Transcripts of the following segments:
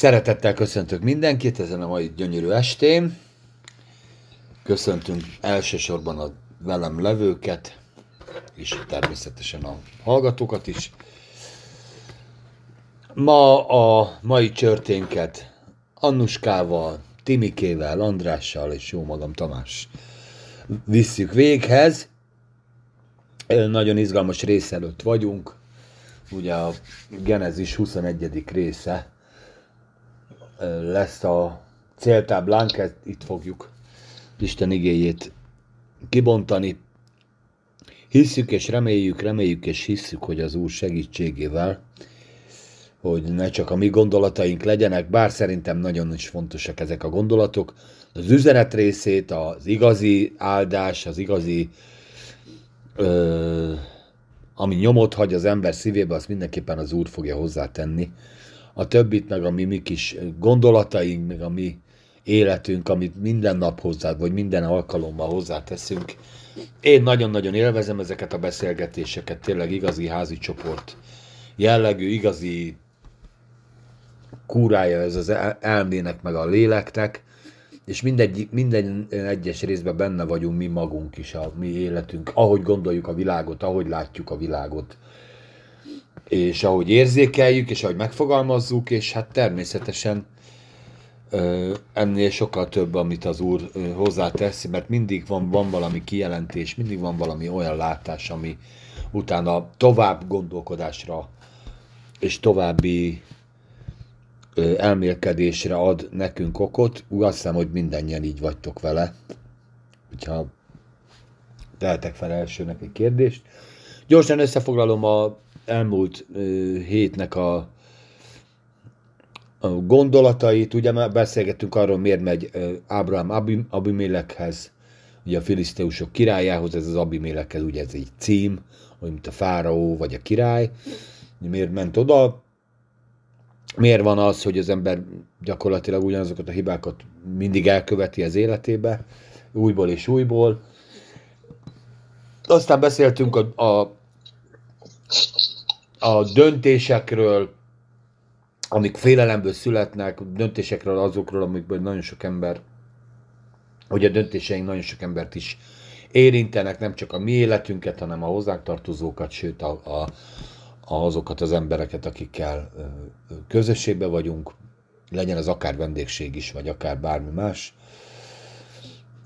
Szeretettel köszöntök mindenkit ezen a mai gyönyörű estén. Köszöntünk elsősorban a velem levőket, és természetesen a hallgatókat is. Ma a mai csörténket Annuskával, Timikével, Andrással és jó magam Tamás visszük véghez. Nagyon izgalmas rész előtt vagyunk. Ugye a Genezis 21. része lesz a céltáblánk, itt fogjuk Isten igéjét kibontani. Hisszük és reméljük, reméljük és hisszük, hogy az Úr segítségével, hogy ne csak a mi gondolataink legyenek, bár szerintem nagyon is fontosak ezek a gondolatok, az üzenet részét, az igazi áldás, az igazi, ö, ami nyomot hagy az ember szívébe, azt mindenképpen az Úr fogja hozzátenni. A többit, meg a mi, mi kis gondolataink, meg a mi életünk, amit minden nap hozzá, vagy minden alkalommal hozzáteszünk. Én nagyon-nagyon élvezem ezeket a beszélgetéseket, tényleg igazi házi csoport jellegű, igazi kúrája ez az elmének, meg a léleknek, és mindegy, minden egyes részben benne vagyunk mi magunk is, a mi életünk, ahogy gondoljuk a világot, ahogy látjuk a világot, és ahogy érzékeljük, és ahogy megfogalmazzuk, és hát természetesen ennél sokkal több, amit az Úr hozzátesz, mert mindig van, van valami kijelentés, mindig van valami olyan látás, ami utána tovább gondolkodásra és további elmélkedésre ad nekünk okot. Úgy azt hiszem, hogy mindannyian így vagytok vele. Hogyha tehetek fel elsőnek egy kérdést. Gyorsan összefoglalom a elmúlt hétnek a a gondolatait, ugye már beszélgettünk arról, miért megy Ábrahám Abimélekhez, ugye a filiszteusok királyához, ez az Abimélekhez, ugye ez egy cím, olyan mint a fáraó vagy a király, miért ment oda, miért van az, hogy az ember gyakorlatilag ugyanazokat a hibákat mindig elköveti az életébe, újból és újból. Aztán beszéltünk a, a, a döntésekről, amik félelemből születnek, döntésekről, azokról, amikből nagyon sok ember, hogy a döntéseink nagyon sok embert is érintenek, nem csak a mi életünket, hanem a hozzánk tartozókat, sőt a, a, azokat az embereket, akikkel közösségben vagyunk, legyen az akár vendégség is, vagy akár bármi más.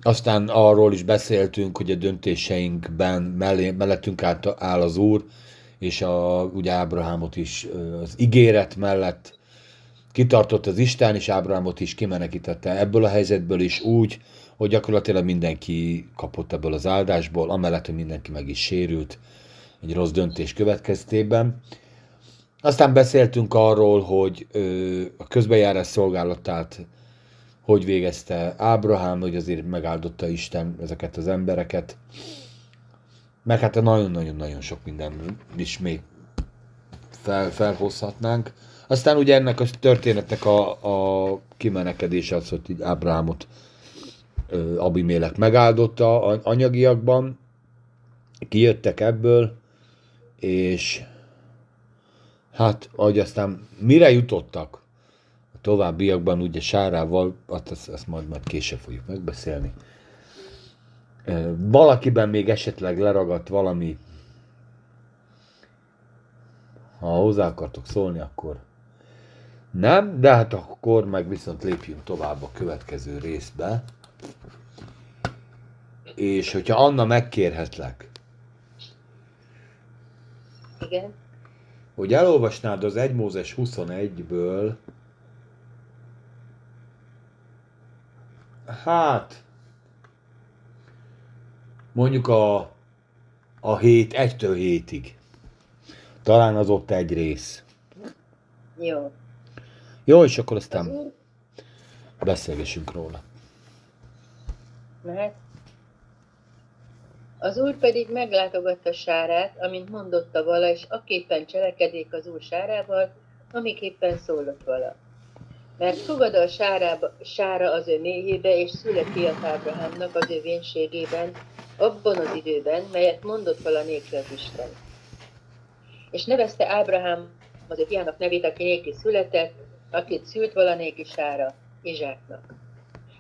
Aztán arról is beszéltünk, hogy a döntéseinkben mellé, mellettünk áll az Úr, és a, ugye Ábrahámot is az ígéret mellett kitartott az Isten, és Ábrahámot is kimenekítette ebből a helyzetből is úgy, hogy gyakorlatilag mindenki kapott ebből az áldásból, amellett, hogy mindenki meg is sérült egy rossz döntés következtében. Aztán beszéltünk arról, hogy a közbejárás szolgálatát hogy végezte Ábrahám, hogy azért megáldotta Isten ezeket az embereket. Meg hát nagyon-nagyon-nagyon sok minden is még fel, felhozhatnánk. Aztán ugye ennek a történetnek a, a kimenekedése az, hogy így Ábrahámot Abimélek megáldotta anyagiakban, kijöttek ebből, és hát, ahogy aztán mire jutottak a továbbiakban, ugye Sárával, hát ezt, ezt majd, majd később fogjuk megbeszélni. Valakiben még esetleg leragadt valami, ha hozzá akartok szólni, akkor nem, de hát akkor meg viszont lépjünk tovább a következő részbe. És hogyha Anna megkérhetlek, Igen. hogy elolvasnád az 1 Mózes 21-ből, hát, mondjuk a, a hét, egytől hétig. Talán az ott egy rész. Jó. Jó, és akkor aztán beszélgessünk róla. mehet. Az úr pedig meglátogatta Sárát, amint mondotta vala, és aképpen cselekedék az úr Sárával, amiképpen szólott vala. Mert fogad a sárába, Sára az ő mélyébe, és szület fiat Ábrahámnak az ő vénségében, abban az időben, melyet mondott vala nékre az Isten. És nevezte Ábrahám az ő fiának nevét, aki néki született, akit szült valanéki Sára, Izsáknak.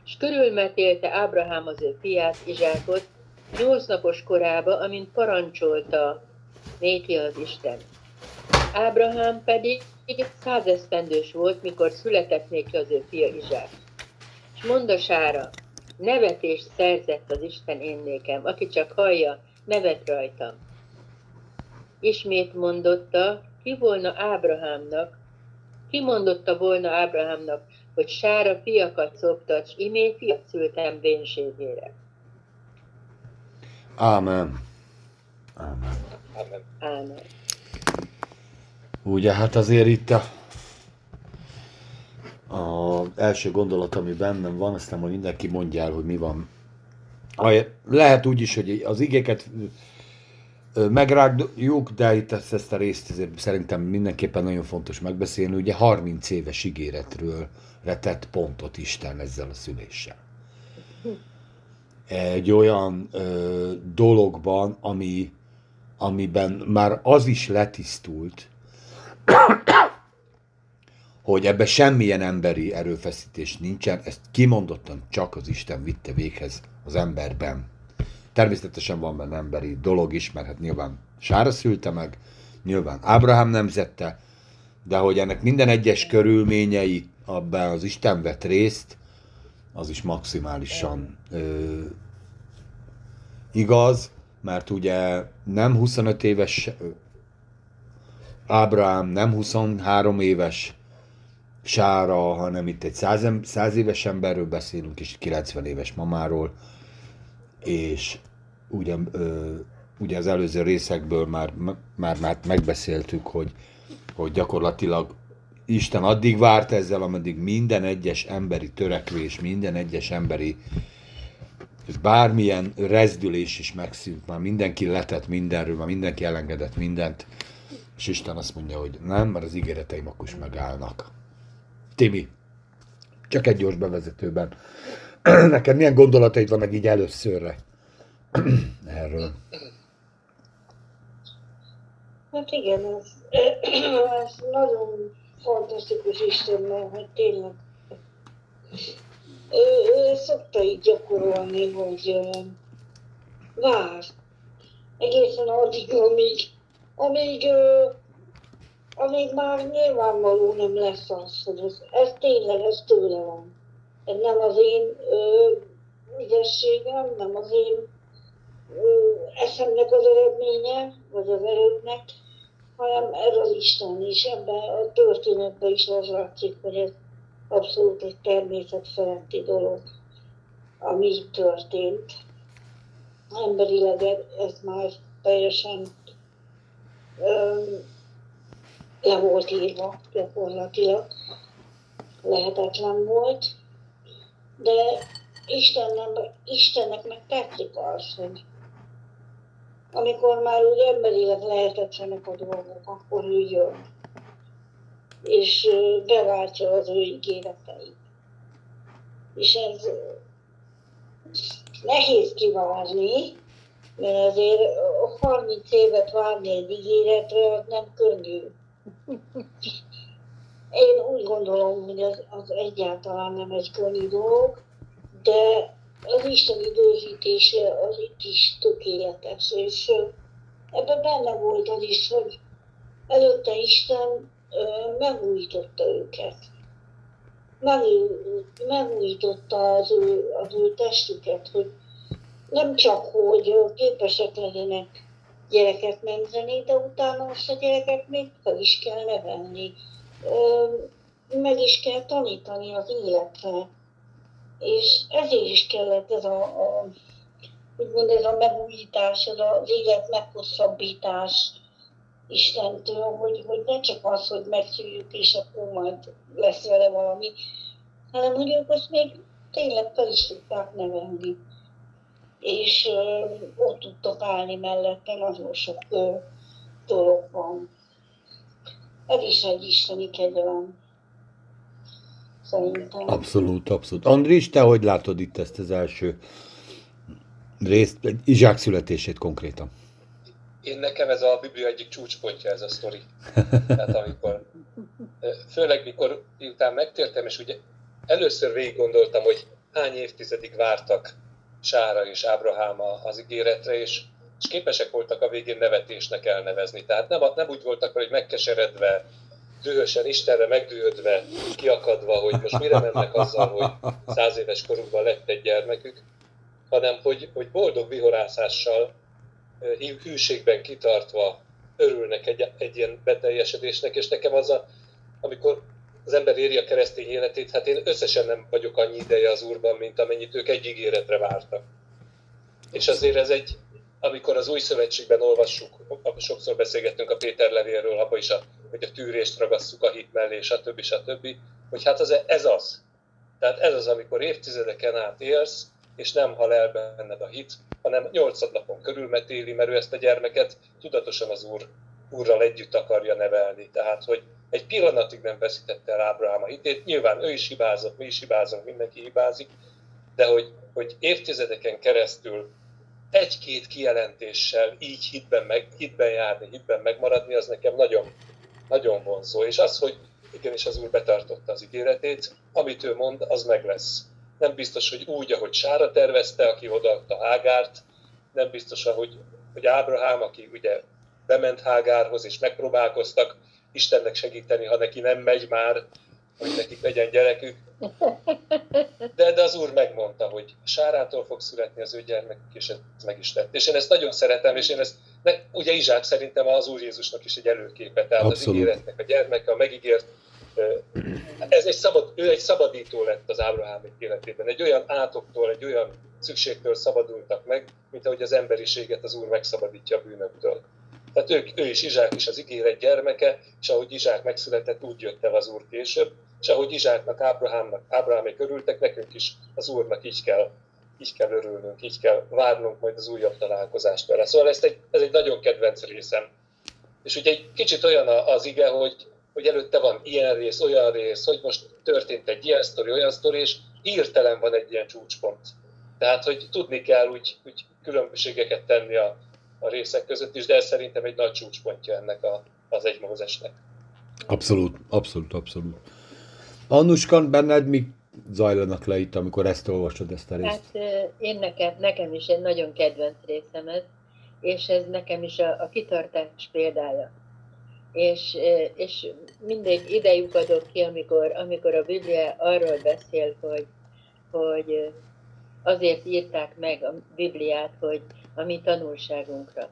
És körülmetélte Ábrahám az ő fiát, Izsákot, nyolc napos korába, amint parancsolta néki az Isten. Ábrahám pedig százesztendős volt, mikor született néki az ő fia Izsák. És mondta Sára, nevetést szerzett az Isten én nékem, aki csak hallja, nevet rajtam. Ismét mondotta, ki volna Ábrahámnak, ki mondotta volna Ábrahámnak, hogy Sára fiakat szoptat, s imé fiat szültem vénségére. Ámen. Ámen. Ámen. Ámen. Ugye, hát azért itt a, a első gondolat, ami bennem van, aztán majd mindenki mondja el, hogy mi van. Lehet úgy is, hogy az igéket megrágjuk, de itt ezt, ezt a részt szerintem mindenképpen nagyon fontos megbeszélni. Ugye 30 éves ígéretről retett pontot Isten ezzel a szüléssel. Egy olyan ö, dologban, ami, amiben már az is letisztult, hogy ebbe semmilyen emberi erőfeszítés nincsen, ezt kimondottan csak az Isten vitte véghez az emberben. Természetesen van benne emberi dolog is, mert hát nyilván Sára szülte meg, nyilván Ábrahám nemzette, de hogy ennek minden egyes körülményei abban az Isten vett részt, az is maximálisan ö, igaz, mert ugye nem 25 éves Ábrahám, nem 23 éves Sára, hanem itt egy 100, 100 éves emberről beszélünk, és 90 éves mamáról, és ugye, ö, ugye az előző részekből már, már, már megbeszéltük, hogy, hogy gyakorlatilag Isten addig várt ezzel, ameddig minden egyes emberi törekvés, minden egyes emberi bármilyen rezdülés is megszűnt, már mindenki letett mindenről, már mindenki elengedett mindent, és Isten azt mondja, hogy nem, mert az ígéreteim akkor is megállnak. Timi, csak egy gyors bevezetőben. Neked milyen gondolataid vannak így előszörre erről? Hát igen, ez, ez nagyon fantasztikus Isten, hogy tényleg ő, ő szokta így gyakorolni, hogy vár egészen addig, amíg, amíg, amíg már nyilvánvaló nem lesz az, hogy ez, ez tényleg ez tőle van. Ez nem az én ö, ügyességem, nem az én ö, eszemnek az eredménye, vagy az erőknek, hanem ez az Isten is. Ebben a történetben is az látszik, hogy ez abszolút egy természet feletti dolog, ami történt. Emberileg ez már teljesen öm, le volt írva gyakorlatilag, lehetetlen volt, de Istennek, Istennek meg tetszik az, hogy amikor már úgy emberileg lehetetlenek a dolgok, akkor ő jön, és beváltja az ő ígéreteit. És ez nehéz kivárni, mert azért 30 évet várni egy ígéretre, az nem könnyű. Én úgy gondolom, hogy az, az egyáltalán nem egy könnyű dolog, de az Isten időzítése az itt is tökéletes, és ebben benne volt az is, hogy előtte Isten megújította őket. Megújította az ő, az ő testüket, hogy nem csak, hogy képesek legyenek gyereket nemzeni, de utána azt a gyereket még fel is kell nevelni. Meg is kell tanítani az életre és ezért is kellett ez a, a úgymond ez a megújítás, ez az élet meghosszabbítás Istentől, hogy, hogy ne csak az, hogy megszüljük, és akkor majd lesz vele valami, hanem hogy ők azt még tényleg fel is tudták nevelni. És ott tudtak állni mellette, nagyon sok dolog van. Ez is egy isteni kegyelem szerintem. Abszolút, abszolút. Andris, te hogy látod itt ezt az első részt, Izsák születését konkrétan? Én nekem ez a Biblia egyik csúcspontja ez a sztori. Tehát amikor főleg mikor miután megtértem, és ugye először végig gondoltam, hogy hány évtizedig vártak Sára és Ábrahám az ígéretre, és, és képesek voltak a végén nevetésnek elnevezni. Tehát nem, nem úgy voltak, hogy megkeseredve, dühösen, Istenre megdühödve, kiakadva, hogy most mire mennek azzal, hogy száz éves korukban lett egy gyermekük, hanem hogy, hogy boldog vihorászással, hűségben kitartva örülnek egy, egy ilyen beteljesedésnek, és nekem az a, amikor az ember éri a keresztény életét, hát én összesen nem vagyok annyi ideje az Úrban, mint amennyit ők egy ígéretre vártak. És azért ez egy, amikor az új szövetségben olvassuk, sokszor beszélgettünk a Péter levélről, abban is, a, hogy a tűrést ragasszuk a hit mellé, stb. stb., hogy hát az, ez az. Tehát ez az, amikor évtizedeken át élsz, és nem hal el benned a hit, hanem nyolcad napon körülmetéli, mert ő ezt a gyermeket tudatosan az Úr, Úrral együtt akarja nevelni. Tehát, hogy egy pillanatig nem veszítette el Ábrahám a hitét. Nyilván ő is hibázott, mi is hibázunk, mindenki hibázik, de hogy, hogy évtizedeken keresztül egy-két kijelentéssel így hitben, meg, hitben járni, hitben megmaradni, az nekem nagyon, nagyon vonzó. És az, hogy igenis az Úr betartotta az ígéretét, amit ő mond, az meg lesz. Nem biztos, hogy úgy, ahogy Sára tervezte, aki odaadta Ágárt, nem biztos, hogy, hogy Ábrahám, aki ugye bement Hágárhoz és megpróbálkoztak Istennek segíteni, ha neki nem megy már, hogy nekik legyen gyerekük. De, de az Úr megmondta, hogy Sárától fog születni az ő gyermek, és ez meg is lett. És én ezt nagyon szeretem, és én ezt, ne, ugye Izsák szerintem az Úr Jézusnak is egy előképe, tehát Abszolút. az ígéretnek a gyermeke, a megígért, ez egy szabad, ő egy szabadító lett az Ábrahám életében. Egy olyan átoktól, egy olyan szükségtől szabadultak meg, mint ahogy az emberiséget az Úr megszabadítja a bűnöktől. Tehát ők, ő is Izsák is az ígéret gyermeke, és ahogy Izsák megszületett, úgy jött el az Úr később, és ahogy Izsáknak, Ábrahámnak, Ábrahámék örültek, nekünk is az Úrnak így kell, így kell örülnünk, így kell várnunk majd az újabb találkozást vele. Szóval ez egy, ez egy nagyon kedvenc részem. És ugye egy kicsit olyan az ige, hogy, hogy előtte van ilyen rész, olyan rész, hogy most történt egy ilyen sztori, olyan sztori, és hirtelen van egy ilyen csúcspont. Tehát, hogy tudni kell úgy, úgy különbségeket tenni a, a részek között is, de ez szerintem egy nagy csúcspontja ennek a, az egy Mózesnek. Abszolút, abszolút, abszolút. Annuskan, benned mi zajlanak le itt, amikor ezt olvasod, ezt a részt? Hát én nekem, nekem is egy nagyon kedvenc részem ez, és ez nekem is a, a kitartás példája. És, és mindig idejük adok ki, amikor, amikor a Biblia arról beszél, hogy, hogy azért írták meg a Bibliát, hogy a mi tanulságunkra.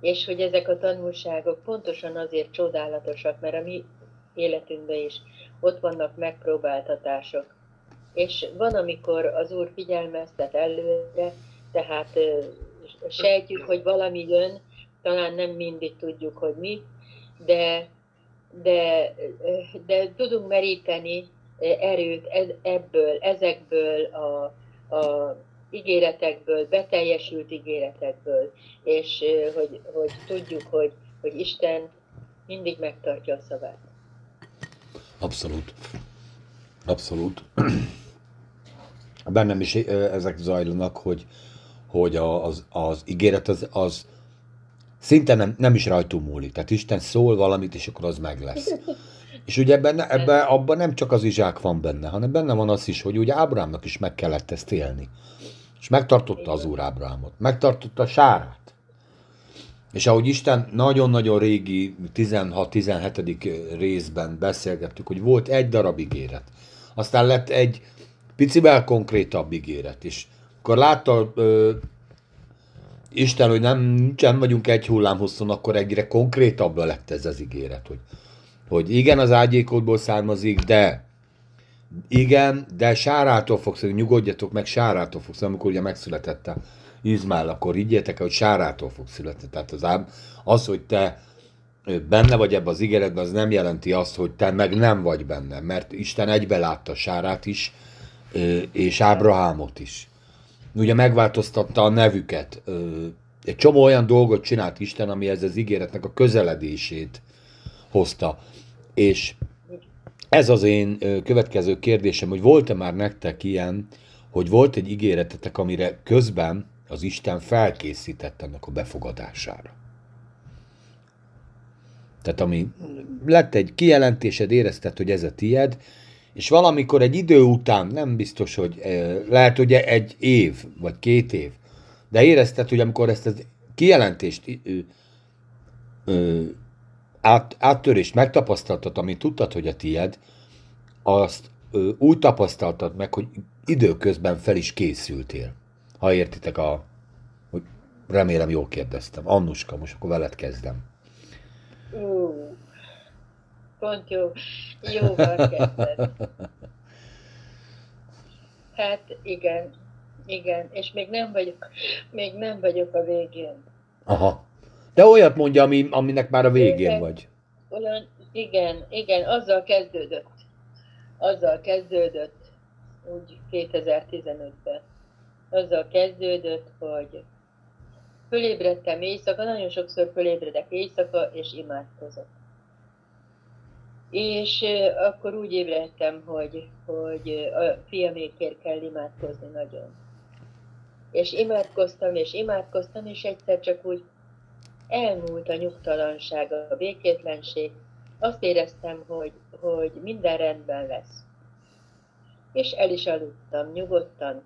És hogy ezek a tanulságok pontosan azért csodálatosak, mert a mi életünkben is ott vannak megpróbáltatások. És van, amikor az Úr figyelmeztet előre, tehát sejtjük, hogy valami jön, talán nem mindig tudjuk, hogy mi, de, de, de tudunk meríteni erőt ebből, ezekből a, a ígéretekből, beteljesült ígéretekből, és hogy, hogy tudjuk, hogy, hogy Isten mindig megtartja a szavát. Abszolút. Abszolút. Bennem is ezek zajlanak, hogy, hogy az, az ígéret az, az szinte nem, nem is rajtunk múlik. Tehát Isten szól valamit, és akkor az meg lesz. És ugye ebben, ebben abban nem csak az izsák van benne, hanem benne van az is, hogy ugye Ábrámnak is meg kellett ezt élni. És megtartotta az Úr Ábrámot, megtartotta Sárát. És ahogy Isten nagyon-nagyon régi 16-17. részben beszélgettük, hogy volt egy darab ígéret. Aztán lett egy picivel konkrétabb ígéret. És akkor látta ö, Isten, hogy nem, nem vagyunk egy hullám hosszon, akkor egyre konkrétabbra lett ez az ígéret, hogy, hogy igen, az ágyékodból származik, de igen, de Sárától fogsz, nyugodjatok meg, Sárától fogsz, amikor ugye megszületett a Izmál, akkor higgyétek hogy Sárától fog születni. Tehát az, az, hogy te benne vagy ebbe az ígéretben, az nem jelenti azt, hogy te meg nem vagy benne, mert Isten egybe látta Sárát is, és Ábrahámot is. Ugye megváltoztatta a nevüket. Egy csomó olyan dolgot csinált Isten, ami ez az ígéretnek a közeledését hozta. És ez az én következő kérdésem, hogy volt-e már nektek ilyen, hogy volt egy ígéretetek, amire közben az Isten felkészített ennek a befogadására. Tehát ami lett egy kijelentésed, érezted, hogy ez a tied, és valamikor egy idő után, nem biztos, hogy eh, lehet, hogy egy év, vagy két év, de érezted, hogy amikor ezt az kijelentést át, áttörést megtapasztaltad, amit tudtad, hogy a tied, azt ö, úgy tapasztaltad meg, hogy időközben fel is készültél. Ha értitek a... Hogy remélem jól kérdeztem. Annuska, most akkor veled kezdem. Ú, pont jó, jóval kezdted. Hát igen, igen, és még nem vagyok, még nem vagyok a végén. Aha. De olyat mondja, ami, aminek már a végén Igen. vagy. Olyan, igen, igen, azzal kezdődött. Azzal kezdődött, úgy 2015-ben. Azzal kezdődött, hogy fölébredtem éjszaka, nagyon sokszor fölébredek éjszaka, és imádkozok. És akkor úgy ébredtem, hogy, hogy a fiamékért kell imádkozni nagyon. És imádkoztam, és imádkoztam, és egyszer csak úgy elmúlt a nyugtalanság, a békétlenség. Azt éreztem, hogy, hogy minden rendben lesz. És el is aludtam nyugodtan.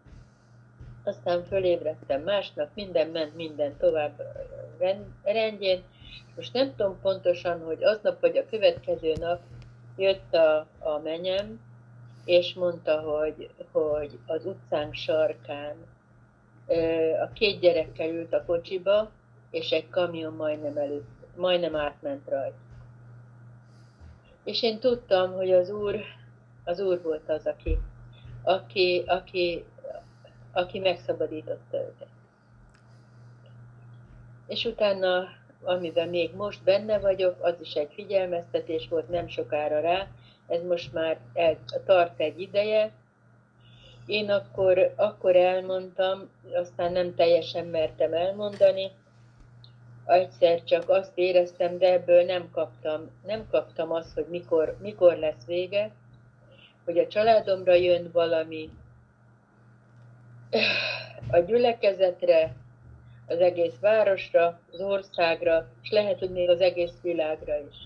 Aztán fölébredtem másnap, minden ment, minden tovább rend, rendjén. Most nem tudom pontosan, hogy aznap vagy a következő nap jött a, a menyem, és mondta, hogy, hogy az utcánk sarkán a két gyerekkel ült a kocsiba, és egy kamion majdnem előtt, majdnem átment rajta. És én tudtam, hogy az úr, az úr volt az, aki, aki, aki, aki megszabadította őket. És utána, amiben még most benne vagyok, az is egy figyelmeztetés volt nem sokára rá, ez most már el, tart egy ideje. Én akkor, akkor elmondtam, aztán nem teljesen mertem elmondani, egyszer csak azt éreztem, de ebből nem kaptam, nem kaptam azt, hogy mikor, mikor lesz vége, hogy a családomra jön valami, a gyülekezetre, az egész városra, az országra, és lehet, hogy még az egész világra is.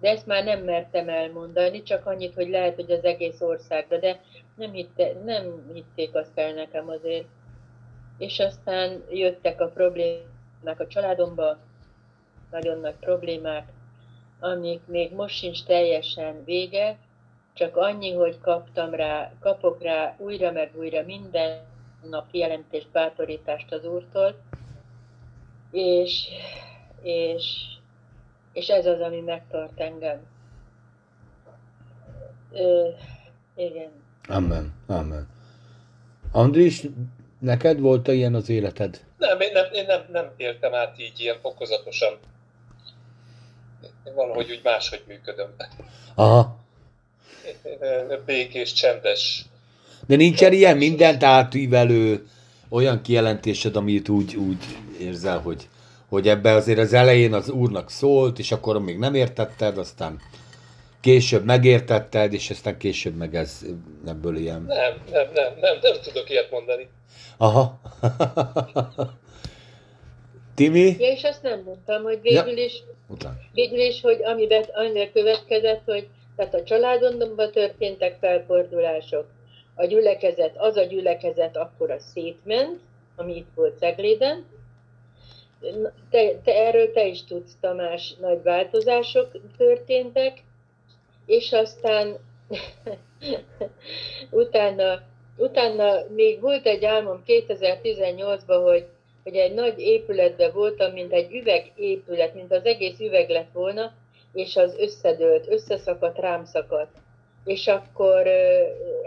De ezt már nem mertem elmondani, csak annyit, hogy lehet, hogy az egész országra, de nem, hitte, nem hitték azt el nekem azért. És aztán jöttek a problémák a családomba, nagyon nagy problémák, amik még most sincs teljesen vége, csak annyi, hogy kaptam rá, kapok rá újra meg újra minden nap jelentést, bátorítást az Úrtól, és, és, és ez az, ami megtart engem. Ö, igen. Amen, amen. Andris, neked volt ilyen az életed? Nem, én nem, én nem, nem éltem át így ilyen fokozatosan. Én valahogy úgy máshogy működöm. Aha. Békés, csendes. De nincsen ilyen mindent átívelő olyan kijelentésed, amit úgy, úgy érzel, hogy, hogy ebbe azért az elején az úrnak szólt, és akkor még nem értetted, aztán később megértetted, és aztán később meg ez ebből ilyen... Nem, nem, nem, nem, nem tudok ilyet mondani. Aha. Timi? Ja, és azt nem mondtam, hogy végül is, Utána. végül is, hogy amiben, amiben következett, hogy tehát a családomban történtek felfordulások, a gyülekezet, az a gyülekezet akkor a szétment, ami itt volt Cegléden. Te, te, erről te is tudsz, Tamás, nagy változások történtek, és aztán utána, utána még volt egy álmom 2018-ban, hogy, hogy egy nagy épületben voltam, mint egy üvegépület, mint az egész üveg lett volna, és az összedőlt, összeszakadt, rám szakadt. És akkor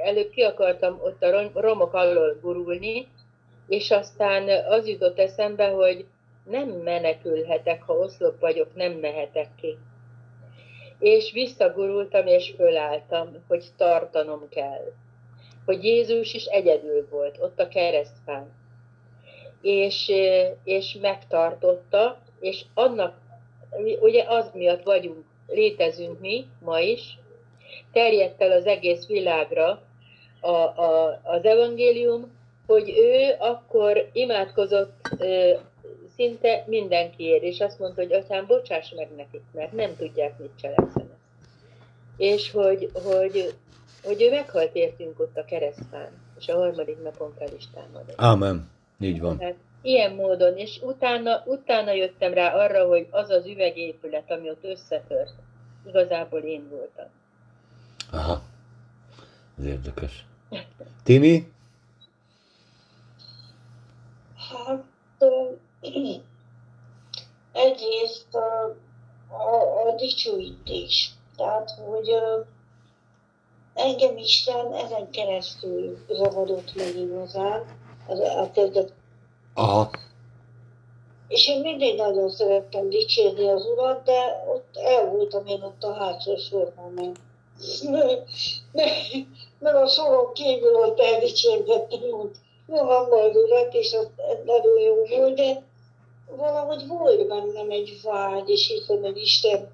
előbb ki akartam ott a rom- romok alól gurulni, és aztán az jutott eszembe, hogy nem menekülhetek, ha oszlop vagyok, nem mehetek ki. És visszagurultam, és fölálltam, hogy tartanom kell. Hogy Jézus is egyedül volt, ott a keresztfán. És, és megtartotta, és annak, ugye az miatt vagyunk, létezünk mi ma is, terjedt el az egész világra a, a, az evangélium, hogy ő akkor imádkozott szinte mindenkiért, és azt mondta, hogy atyám, bocsáss meg nekik, mert nem tudják, mit cselekszenek. És hogy, hogy, hogy ő meghalt értünk ott a keresztán, és a harmadik napon fel is támadott. Amen. Így van. Hát ilyen módon, és utána, utána jöttem rá arra, hogy az az üvegépület, ami ott összetört, igazából én voltam. Aha. Ez érdekes. Timi? Hát egyrészt a, a, a dicsőítés. Tehát, hogy engem Isten ezen keresztül zavarott meg igazán, az a kezdet. Aha. És én mindig nagyon szerettem dicsérni az urat, de ott el voltam én ott a hátsó sorban, mert, mert, mert a soron kívül ott eldicsérgettem, van majd urat, és az nagyon jó volt, de valahogy volt bennem egy vágy, és hiszem, hogy Isten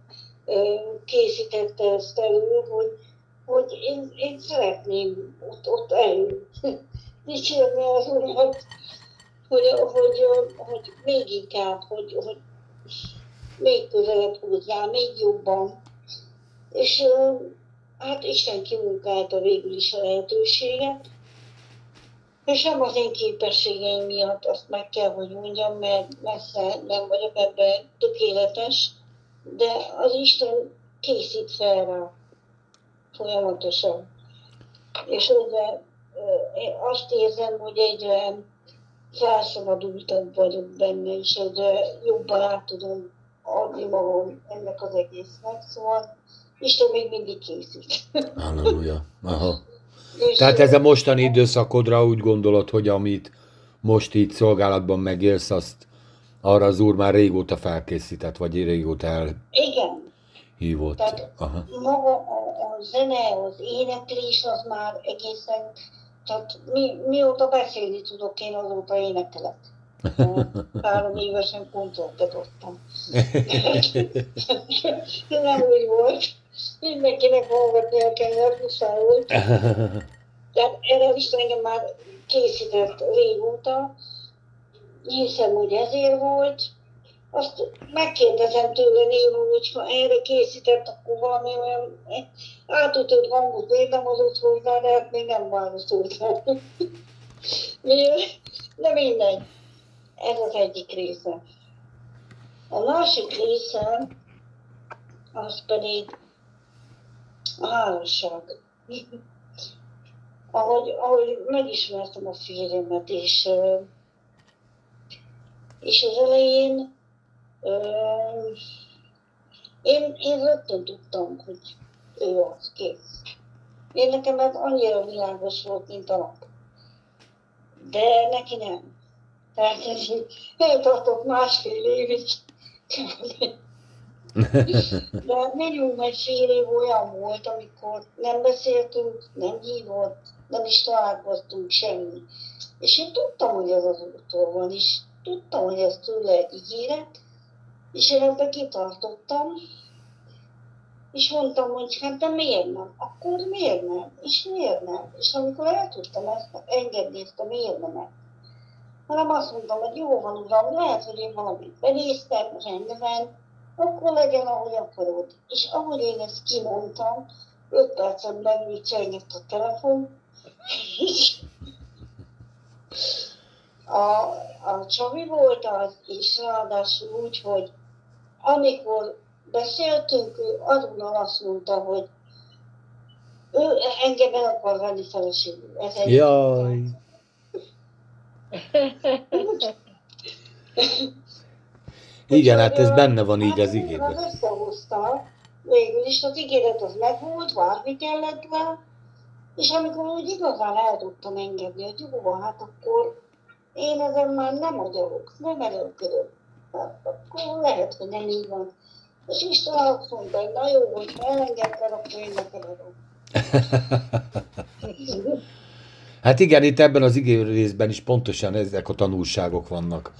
készítette ezt elő, hogy, hogy én, én szeretném ott, ott elő dicsérni az urat, hogy, hogy, hogy még inkább, hogy, hogy még közelebb hozzá, még jobban. És hát Isten kimunkálta végül is a lehetőséget, és nem az én képességeim miatt, azt meg kell, hogy mondjam, mert messze nem vagyok ebben tökéletes, de az Isten készít fel rá folyamatosan. És egyre, azt érzem, hogy egyre felszabadultabb vagyok benne, és egyre jobban át tudom adni magam ennek az egésznek, szóval Isten még mindig készít. Halleluja. Aha. És, Tehát ez a mostani időszakodra úgy gondolod, hogy amit most így szolgálatban megélsz, azt arra az úr már régóta felkészített, vagy régóta Igen, elhívott. Tehát- Aha. maga a, a zene, az éneklés az már egészen, tehát mi, mióta beszélni tudok, én azóta énekelek. Három évesen koncertet adtam. Nem úgy volt. Mindenkinek hallgatnia kellett, muszáj volt. Tehát erre is engem már készített régóta. Hiszem, hogy ezért volt. Azt megkérdezem tőle néha, hogy ha erre készített, akkor valami olyan átütött hangot védemozott hozzá, de hát még nem válaszolt. Miért? De mindegy. Ez az egyik része. A másik része, az pedig házasság. ahogy, ahogy megismertem a férjemet, és, és az elején én, én rögtön tudtam, hogy ő az, kész. Én nekem ez annyira világos volt, mint a nap. De neki nem. Tehát ez így eltartott másfél évig. De minimum egy fél év olyan volt, amikor nem beszéltünk, nem hívott, nem is találkoztunk semmi. És én tudtam, hogy ez az úttól van, és tudtam, hogy ez tőle ígéret, és én ebbe kitartottam, és mondtam, hogy hát de miért nem? Akkor miért nem? És miért nem? És amikor el tudtam ezt engedni, ezt a miért nem hanem azt mondtam, hogy jó van, uram, lehet, hogy én valamit benéztem, rendben, akkor legyen, ahogy akarod. És ahogy én ezt kimondtam, öt percen belül csengett a telefon, és a, a Csavi volt az, és ráadásul úgy, hogy amikor beszéltünk, ő azonnal azt mondta, hogy ő engem el akar venni feleségül. Ez egy Jaj. Igen, hát ez benne van így az Az igében. összehozta, végül is az ígéret az megvolt, várni kellett rá, és amikor úgy igazán el tudtam engedni, hogy jó hát akkor én ezen már nem agyalok, nem erőlködök. Hát akkor lehet, hogy nem így van. És Isten azt mondta, hogy na jó, hogy elengedted, akkor én neked adom. Hát igen, itt ebben az igény részben is pontosan ezek a tanulságok vannak.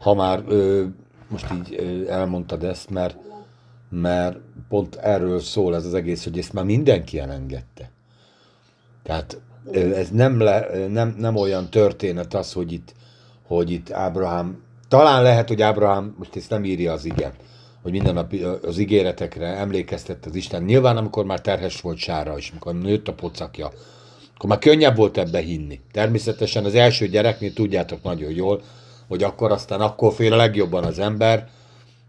Ha már ö, most így elmondtad ezt, mert, mert pont erről szól ez az egész, hogy ezt már mindenki elengedte. Tehát ez nem, le, nem, nem olyan történet az, hogy itt, hogy itt Ábrahám talán lehet, hogy Ábrahám, most ezt nem írja az igen, hogy minden nap az ígéretekre emlékeztett az Isten. Nyilván, amikor már terhes volt Sára, és amikor nőtt a pocakja, akkor már könnyebb volt ebbe hinni. Természetesen az első gyereknél tudjátok nagyon jól, hogy akkor aztán akkor fél a legjobban az ember,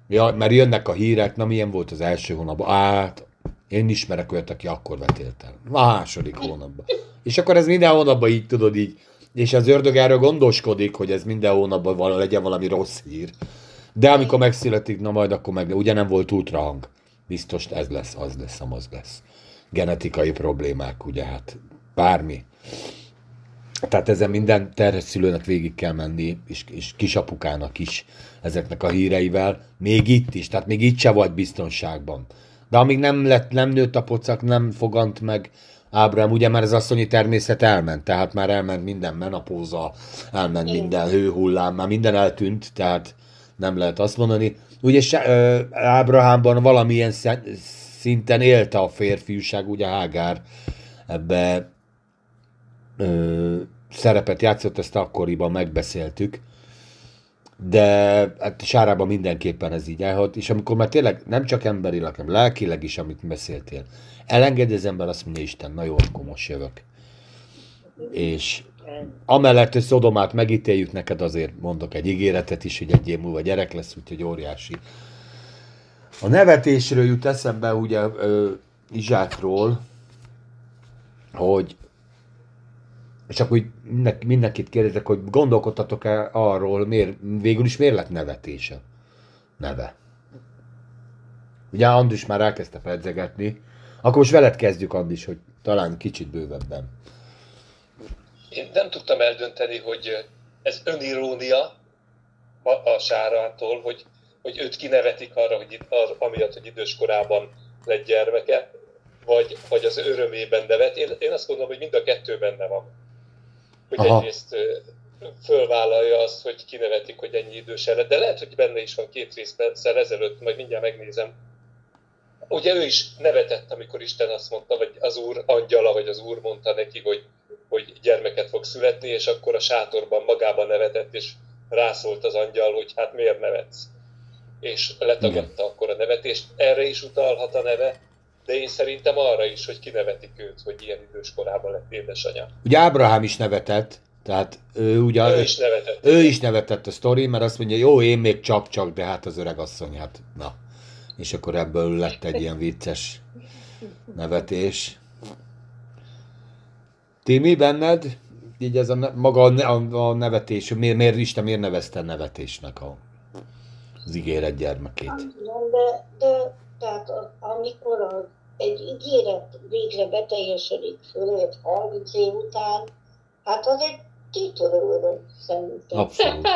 ja, mert jönnek a hírek, na milyen volt az első hónapban, hát én ismerek olyat, aki akkor vetélt el. Második hónapban. És akkor ez minden hónapban így tudod így, és az ördög erről gondoskodik, hogy ez minden hónapban vala, legyen valami rossz hír. De amikor megszületik, na majd akkor meg, ugye nem volt ultrahang. Biztos ez lesz, az lesz, az lesz. Genetikai problémák, ugye hát bármi. Tehát ezen minden terhes szülőnek végig kell menni, és, és kisapukának is ezeknek a híreivel, még itt is, tehát még itt se vagy biztonságban. De amíg nem lett, nem nőtt a pocak, nem fogant meg Ábrám, ugye már az asszonyi természet elment, tehát már elment minden menopóza, elment minden hőhullám, már minden eltűnt, tehát nem lehet azt mondani. Ugye Ábrahámban valamilyen szinten élte a férfiúság, ugye Hágár ebbe ö, szerepet játszott, ezt akkoriban megbeszéltük, de hát Sárában mindenképpen ez így elhat, és amikor már tényleg nem csak emberileg, hanem lelkileg is, amit beszéltél, elengedi az ember, azt mondja, Isten, na jó, akkor most jövök. És amellett, hogy Szodomát megítéljük, neked azért mondok egy ígéretet is, hogy egy év múlva gyerek lesz, úgyhogy óriási. A nevetésről jut eszembe ugye ö, Izsákról, hogy és akkor mindenki, mindenkit kérdezek, hogy gondolkodtatok-e arról, miért, végül is miért lett nevetése? Neve. Ugye Andis már elkezdte pedzegetni. Akkor most veled kezdjük, Andis, hogy talán kicsit bővebben. Én nem tudtam eldönteni, hogy ez önirónia a, a Sárától, hogy, hogy őt kinevetik arra, hogy az, amiatt, hogy idős korában lett gyermeke, vagy, vagy az örömében nevet. Én, én azt gondolom, hogy mind a kettő benne van hogy Aha. egyrészt fölvállalja azt, hogy kinevetik, hogy ennyi idős lett, de lehet, hogy benne is van két részszer ezelőtt, majd mindjárt megnézem. Ugye ő is nevetett, amikor Isten azt mondta, vagy az úr angyala, vagy az úr mondta neki, hogy, hogy gyermeket fog születni, és akkor a sátorban magában nevetett, és rászólt az angyal, hogy hát miért nevetsz. És letagadta Igen. akkor a nevetést. Erre is utalhat a neve, de én szerintem arra is, hogy kinevetik őt, hogy ilyen idős korában lett édesanyja. Ugye Ábrahám is nevetett, tehát ő ugye... Ő is nevetett. Ő is nevetett a sztori, mert azt mondja, jó, én még csak-csak, de hát az öreg asszony, hát na. És akkor ebből lett egy ilyen vicces nevetés. Timi, benned? Így ez a ne, maga a, a nevetés, miért, miért Isten miért nevezte nevetésnek a, az ígéret gyermekét? De, de tehát amikor a egy ígéret végre beteljesedik, főleg 30 év után, hát az egy kitörő öröm szerintem. Abszolút.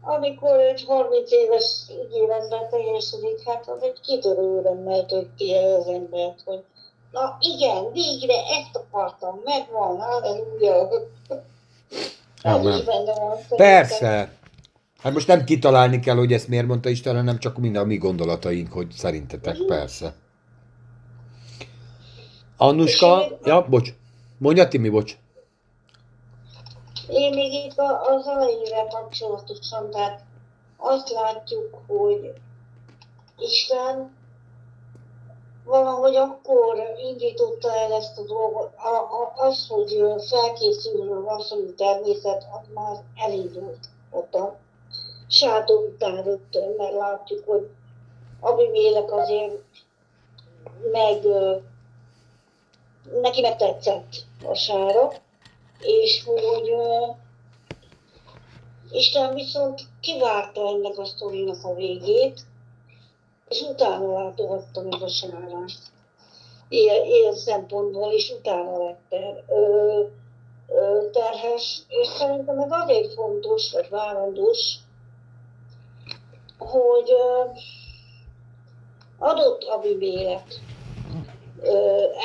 Amikor egy 30 éves ígéret beteljesedik, hát az egy kitörő örömmel tölti el az embert, hogy na igen, végre ezt akartam, megvan, halleluja. Amen. Persze, Hát most nem kitalálni kell, hogy ezt miért mondta Isten, hanem csak minden a mi gondolataink, hogy szerintetek, persze. Annuska, ja, bocs. Mondja, Timi, bocs. Én még itt az elejével kapcsolatosan, tehát azt látjuk, hogy Isten valahogy akkor indította el ezt a dolgot, az, hogy felkészülő vasszonyi természet, az már elindult ott sátor után rögtön, mert látjuk, hogy Abimélek azért meg neki megtetszett a sára, és hogy Isten viszont kivárta ennek a sztorinak a végét, és utána látogatta meg a sárát. Ilyen, ilyen szempontból is utána lett ter, ö, ö, terhes, és szerintem meg azért fontos, vagy várandós, hogy adott Abimélet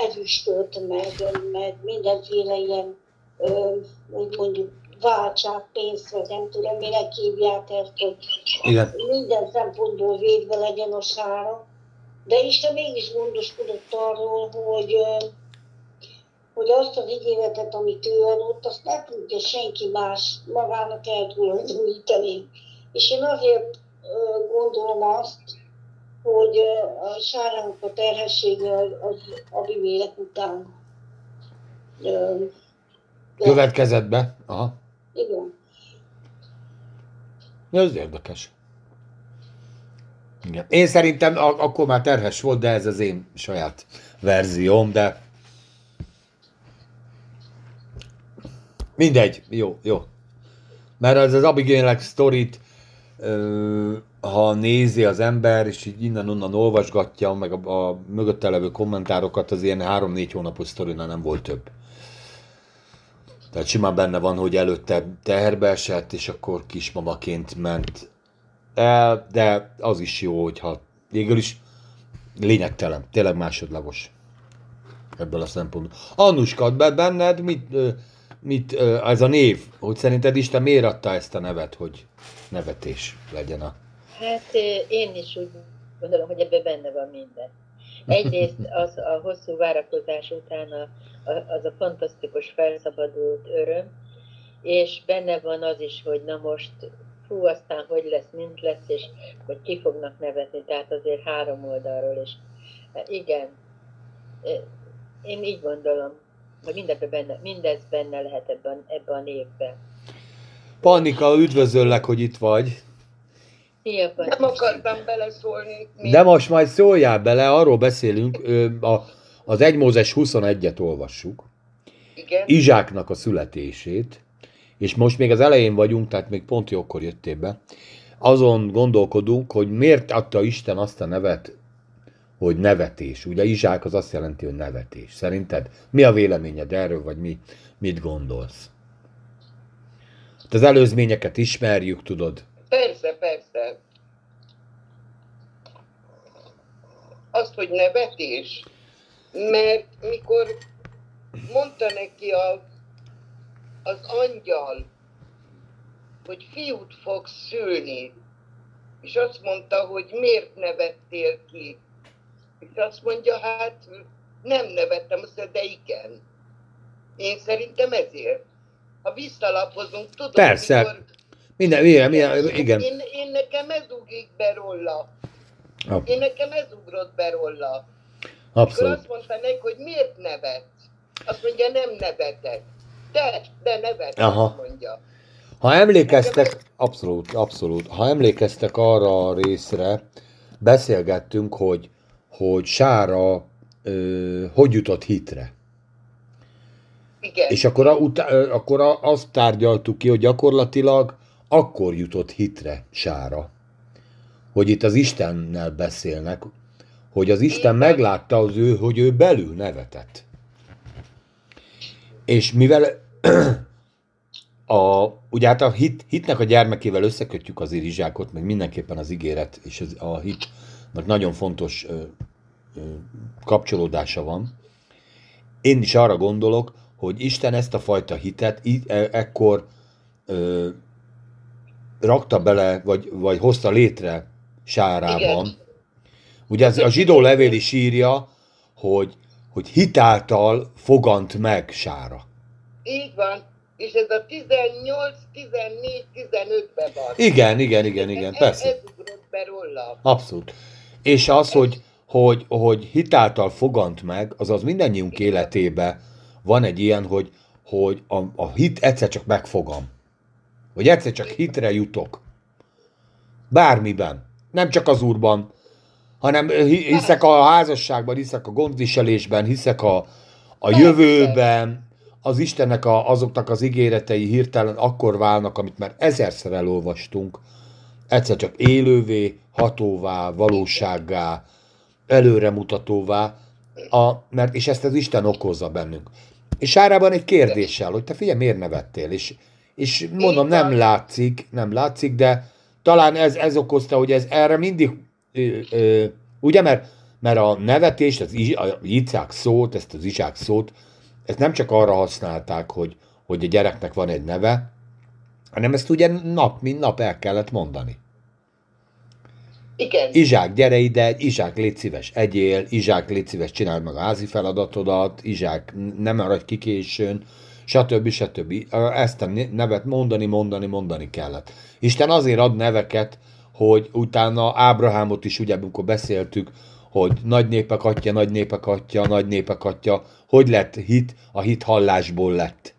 ezüstöt, meg, meg mindenféle ilyen, úgy mondjuk, váltság, pénzt, vagy nem tudom, minek hívják ezt, hogy Igen. minden szempontból védve legyen a sára. De Isten mégis gondoskodott arról, hogy hogy azt az ígéretet, amit ő adott, azt ne tudja senki más magának eltulajdonítani. És én azért gondolom azt, hogy a Sárának a terhessége az Abimélek után Következett be? Aha. Igen. Ez érdekes. Igen. Én szerintem ak- akkor már terhes volt, de ez az én saját verzióm, de mindegy, jó, jó. Mert az az Abigail sztorit, ha nézi az ember, és így innen-onnan olvasgatja, meg a, a mögötte levő kommentárokat, az ilyen három-négy hónapos sztorinál nem volt több. Tehát simán benne van, hogy előtte teherbe esett, és akkor kismamaként ment el, de az is jó, hogyha végül is lényegtelen, tényleg másodlagos ebből a szempontból. Annuska, be- benned mit, mit ez a név, hogy szerinted Isten miért adta ezt a nevet, hogy nevetés legyen a... Hát én is úgy gondolom, hogy ebben benne van minden. Egyrészt az a hosszú várakozás után a, a, az a fantasztikus felszabadult öröm, és benne van az is, hogy na most fú, aztán hogy lesz, mint lesz, és hogy ki fognak nevetni, tehát azért három oldalról is. Hát igen, én így gondolom, mindebben benne, mindez benne lehet ebben, ebben a névben. Pannika, üdvözöllek, hogy itt vagy. Panni. Nem akartam beleszólni. Még. De most majd szóljál bele, arról beszélünk, a, az 1 Mózes 21-et olvassuk, Igen. Izsáknak a születését, és most még az elején vagyunk, tehát még pont jókor jöttél be, azon gondolkodunk, hogy miért adta Isten azt a nevet, hogy nevetés. Ugye Izsák az azt jelenti, hogy nevetés. Szerinted mi a véleményed erről, vagy mi, mit gondolsz? Hát Az előzményeket ismerjük, tudod. Persze, persze. Azt, hogy nevetés. Mert mikor mondta neki a, az angyal, hogy fiút fogsz szülni, és azt mondta, hogy miért nevettél ki? És azt mondja, hát nem nevettem, azt mondja, de igen. Én szerintem ezért. Ha visszalapozunk, tudod, Persze. mikor Minden, minden, minden igen. Én, én nekem ez ugrik be róla. Ab- Én nekem ez ugrott be róla. Akkor Abszolút. azt mondta neki, hogy miért nevet? Azt mondja, nem nevetek. De, de nevet, Aha. mondja. Ha emlékeztek, abszolút, abszolút, ha emlékeztek arra a részre, beszélgettünk, hogy, hogy Sára ö, hogy jutott hitre. Igen. És akkor, a, utá, akkor a, azt tárgyaltuk ki, hogy gyakorlatilag akkor jutott hitre Sára. Hogy itt az Istennel beszélnek, hogy az Isten meglátta az ő, hogy ő belül nevetett. És mivel a, ugye hát a hit, hitnek a gyermekével összekötjük az irizsákot, meg mindenképpen az ígéret és az, a hit, nagyon fontos ö, ö, kapcsolódása van. Én is arra gondolok, hogy Isten ezt a fajta hitet í- e- ekkor ö, rakta bele, vagy, vagy hozta létre Sárában. Igen. Ugye az, a zsidó levél is írja, hogy, hogy hitáltal fogant meg Sára. Így van. És ez a 18, 14, 15-ben van. Igen, igen, igen, igen, ez, persze. Ez ugrott be róla. Abszolút. És az, hogy, hogy, hogy hitáltal fogant meg, azaz mindannyiunk életébe van egy ilyen, hogy, hogy a, a hit egyszer csak megfogam. Hogy egyszer csak hitre jutok. Bármiben. Nem csak az úrban, hanem hi- hiszek a házasságban, hiszek a gondviselésben, hiszek a, a jövőben, az Istennek a, azoknak az ígéretei hirtelen akkor válnak, amit már ezerszer elolvastunk, egyszer csak élővé, hatóvá, valósággá, előremutatóvá, a, mert, és ezt az Isten okozza bennünk. És Sárában egy kérdéssel, hogy te figyelj, miért nevettél? És, és mondom, nem látszik, nem látszik, de talán ez, ez okozta, hogy ez erre mindig, ö, ö, ugye, mert, mert a nevetést, az icák szót, ezt az izsák szót, ezt nem csak arra használták, hogy, hogy a gyereknek van egy neve, hanem ezt ugye nap, mint nap el kellett mondani. Igen. Izsák, gyere ide, Izsák, légy szíves, egyél, Izsák, légy szíves, csináld meg a házi feladatodat, Izsák, nem maradj kikésőn, stb. stb. Ezt a nevet mondani, mondani, mondani kellett. Isten azért ad neveket, hogy utána Ábrahámot is, ugye, amikor beszéltük, hogy nagy népek atya, nagy népek atya, nagy népek atya, hogy lett hit, a hit hallásból lett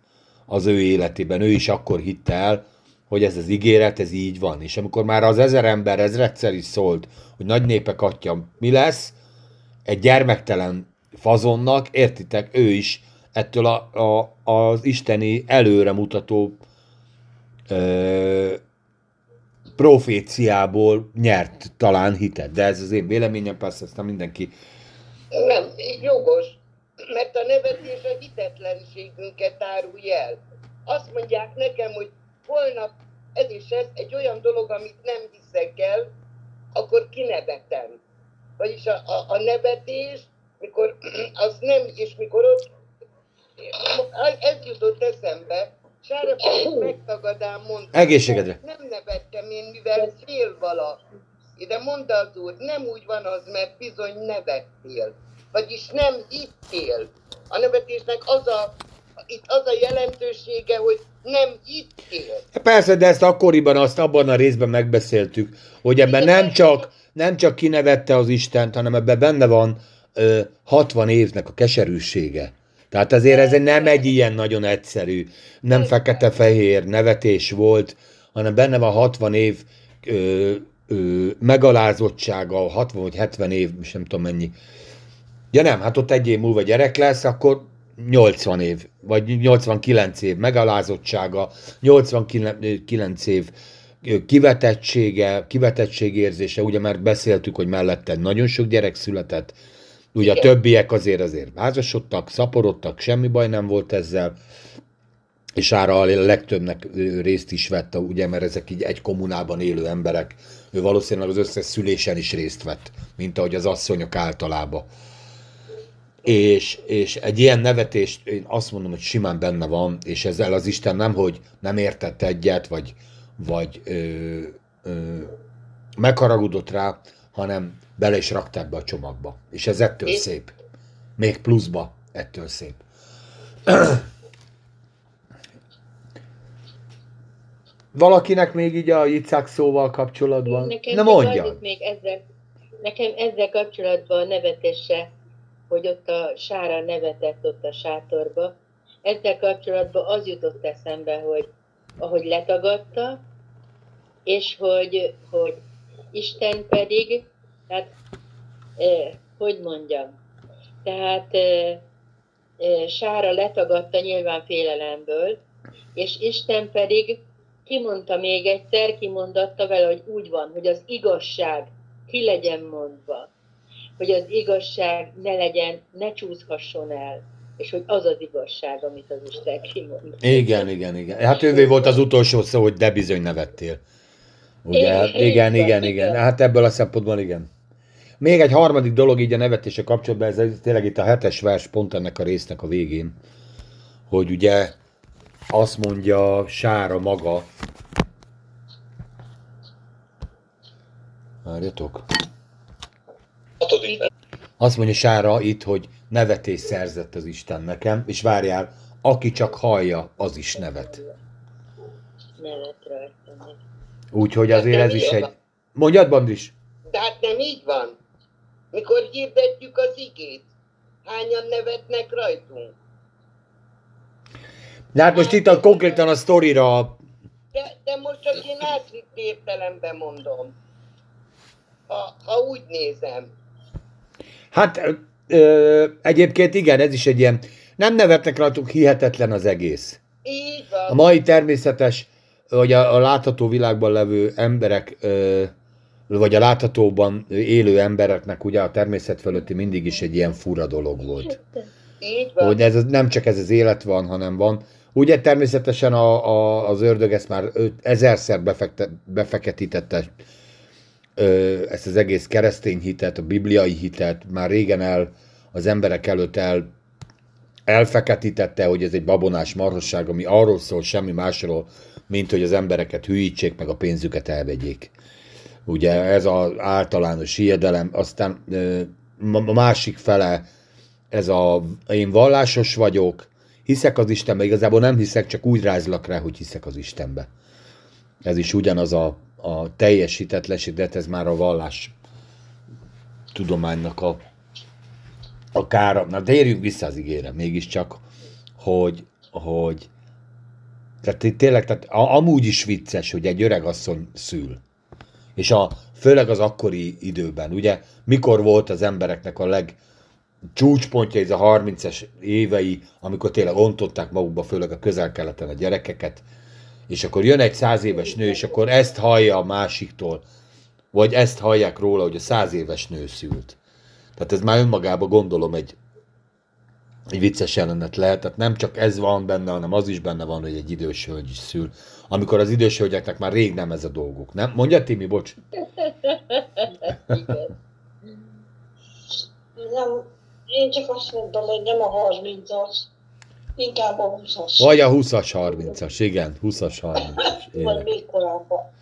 az ő életében. Ő is akkor hitte el, hogy ez az ígéret, ez így van. És amikor már az ezer ember ezredszer is szólt, hogy nagy népek atya mi lesz, egy gyermektelen fazonnak, értitek, ő is ettől a, a, az isteni előremutató ö, proféciából nyert talán hitet. De ez az én véleményem, persze ezt nem mindenki. Nem, jogos, mert a nevetés a hitetlenségünket árulja el. Azt mondják nekem, hogy holnap ez is ez, egy olyan dolog, amit nem hiszek el, akkor kinevetem. Vagyis a, a, a nevetés, mikor az nem, és mikor ott, ez jutott eszembe, Sára pedig megtagadám mondta. Egészségedre. Nem nevettem én, mivel fél vala. Ide mondta az úr, nem úgy van az, mert bizony nevettél. Vagyis nem hittél. A nevetésnek az a, itt az a jelentősége, hogy nem hittél. Persze, de ezt akkoriban, azt abban a részben megbeszéltük, hogy ebben nem csak, nem csak kinevette az Istent, hanem ebben benne van ö, 60 évnek a keserűsége. Tehát azért ez nem egy ilyen nagyon egyszerű, nem fekete-fehér nevetés volt, hanem benne van 60 év ö, ö, megalázottsága, 60 vagy 70 év, és nem tudom mennyi. Ja nem, hát ott egy év múlva gyerek lesz, akkor 80 év, vagy 89 év megalázottsága, 89 év kivetettsége, kivetettségérzése, ugye már beszéltük, hogy mellette nagyon sok gyerek született, ugye a többiek azért azért házasodtak, szaporodtak, semmi baj nem volt ezzel, és ára a legtöbbnek részt is vette, ugye, mert ezek így egy kommunában élő emberek, ő valószínűleg az összes szülésen is részt vett, mint ahogy az asszonyok általában. És, és egy ilyen nevetést én azt mondom, hogy simán benne van, és ezzel az Isten nem, hogy nem értett egyet, vagy, vagy ö, ö, megharagudott rá, hanem bele is rakta ebbe a csomagba. És ez ettől És- szép. Még pluszba ettől szép. Valakinek még így a Jicák szóval kapcsolatban? Nekem csak mondja. még ezzel, nekem ezzel kapcsolatban a nevetése, hogy ott a Sára nevetett ott a sátorba, ezzel kapcsolatban az jutott eszembe, hogy ahogy letagadta, és hogy, hogy Isten pedig, tehát, eh, hogy mondjam, tehát eh, eh, Sára letagadta nyilván félelemből, és Isten pedig kimondta még egyszer, kimondatta vele, hogy úgy van, hogy az igazság ki legyen mondva, hogy az igazság ne legyen, ne csúszhasson el, és hogy az az igazság, amit az Isten kimond. Igen, igen, igen. Hát ővé volt az utolsó szó, hogy de bizony nevettél. Ugye? Igen, Hát igen, igen, igen, igen. igen. Hát ebből a szempontból igen. Még egy harmadik dolog így a nevetése kapcsolatban, ez tényleg itt a hetes vers pont ennek a résznek a végén, hogy ugye azt mondja Sára maga, Várjatok. Hatodik. Azt mondja Sára itt, hogy nevetés szerzett az Isten nekem, és várjál, aki csak hallja, az is nevet. Úgyhogy azért Hát ez is egy... Mondjad, Bandis? De hát nem így van. Mikor hirdetjük az igét, hányan nevetnek rajtunk? De hát most itt a, konkrétan a sztorira, De, de most csak én átvitt értelemben mondom. Ha, ha úgy nézem. Hát ö, egyébként igen, ez is egy ilyen, nem nevetnek rajtunk, hihetetlen az egész. Így van. A mai természetes, vagy a, a látható világban levő emberek, ö, vagy a láthatóban élő embereknek ugye a természet fölötti mindig is egy ilyen fura dolog volt. Így van. Hogy ez nem csak ez az élet van, hanem van. Ugye természetesen a, a, az ördög ezt már öt, ezerszer befekte, befeketítette ezt az egész keresztény hitet, a bibliai hitet, már régen el az emberek előtt el, elfeketítette, hogy ez egy babonás marhasság, ami arról szól semmi másról, mint hogy az embereket hülyítsék, meg a pénzüket elvegyék. Ugye ez az általános hiedelem, aztán a másik fele, ez a én vallásos vagyok, hiszek az Istenbe, igazából nem hiszek, csak úgy rázlak rá, hogy hiszek az Istenbe. Ez is ugyanaz a, a teljesítetlenség, de ez már a vallás tudománynak a, a kára. Na, de érjünk vissza az igére, mégiscsak, hogy, hogy tehát tényleg, tehát amúgy is vicces, hogy egy öreg asszony szül. És a, főleg az akkori időben, ugye, mikor volt az embereknek a leg csúcspontja, ez a 30-es évei, amikor tényleg ontották magukba, főleg a közel-keleten a gyerekeket, és akkor jön egy száz éves nő, és akkor ezt hallja a másiktól, vagy ezt hallják róla, hogy a száz éves nő szült. Tehát ez már önmagában gondolom egy, egy vicces jelenet lehet, tehát nem csak ez van benne, hanem az is benne van, hogy egy idős hölgy is szül. Amikor az idős hölgyeknek már rég nem ez a dolguk, nem? Mondja Timi, bocs. Igen. Nem, én csak azt mondtam, hogy nem a 30-as, inkább a 20-as. Vagy a 20-as, 30-as, igen, 20-as, 30-as. Vagy Évek. még korábban.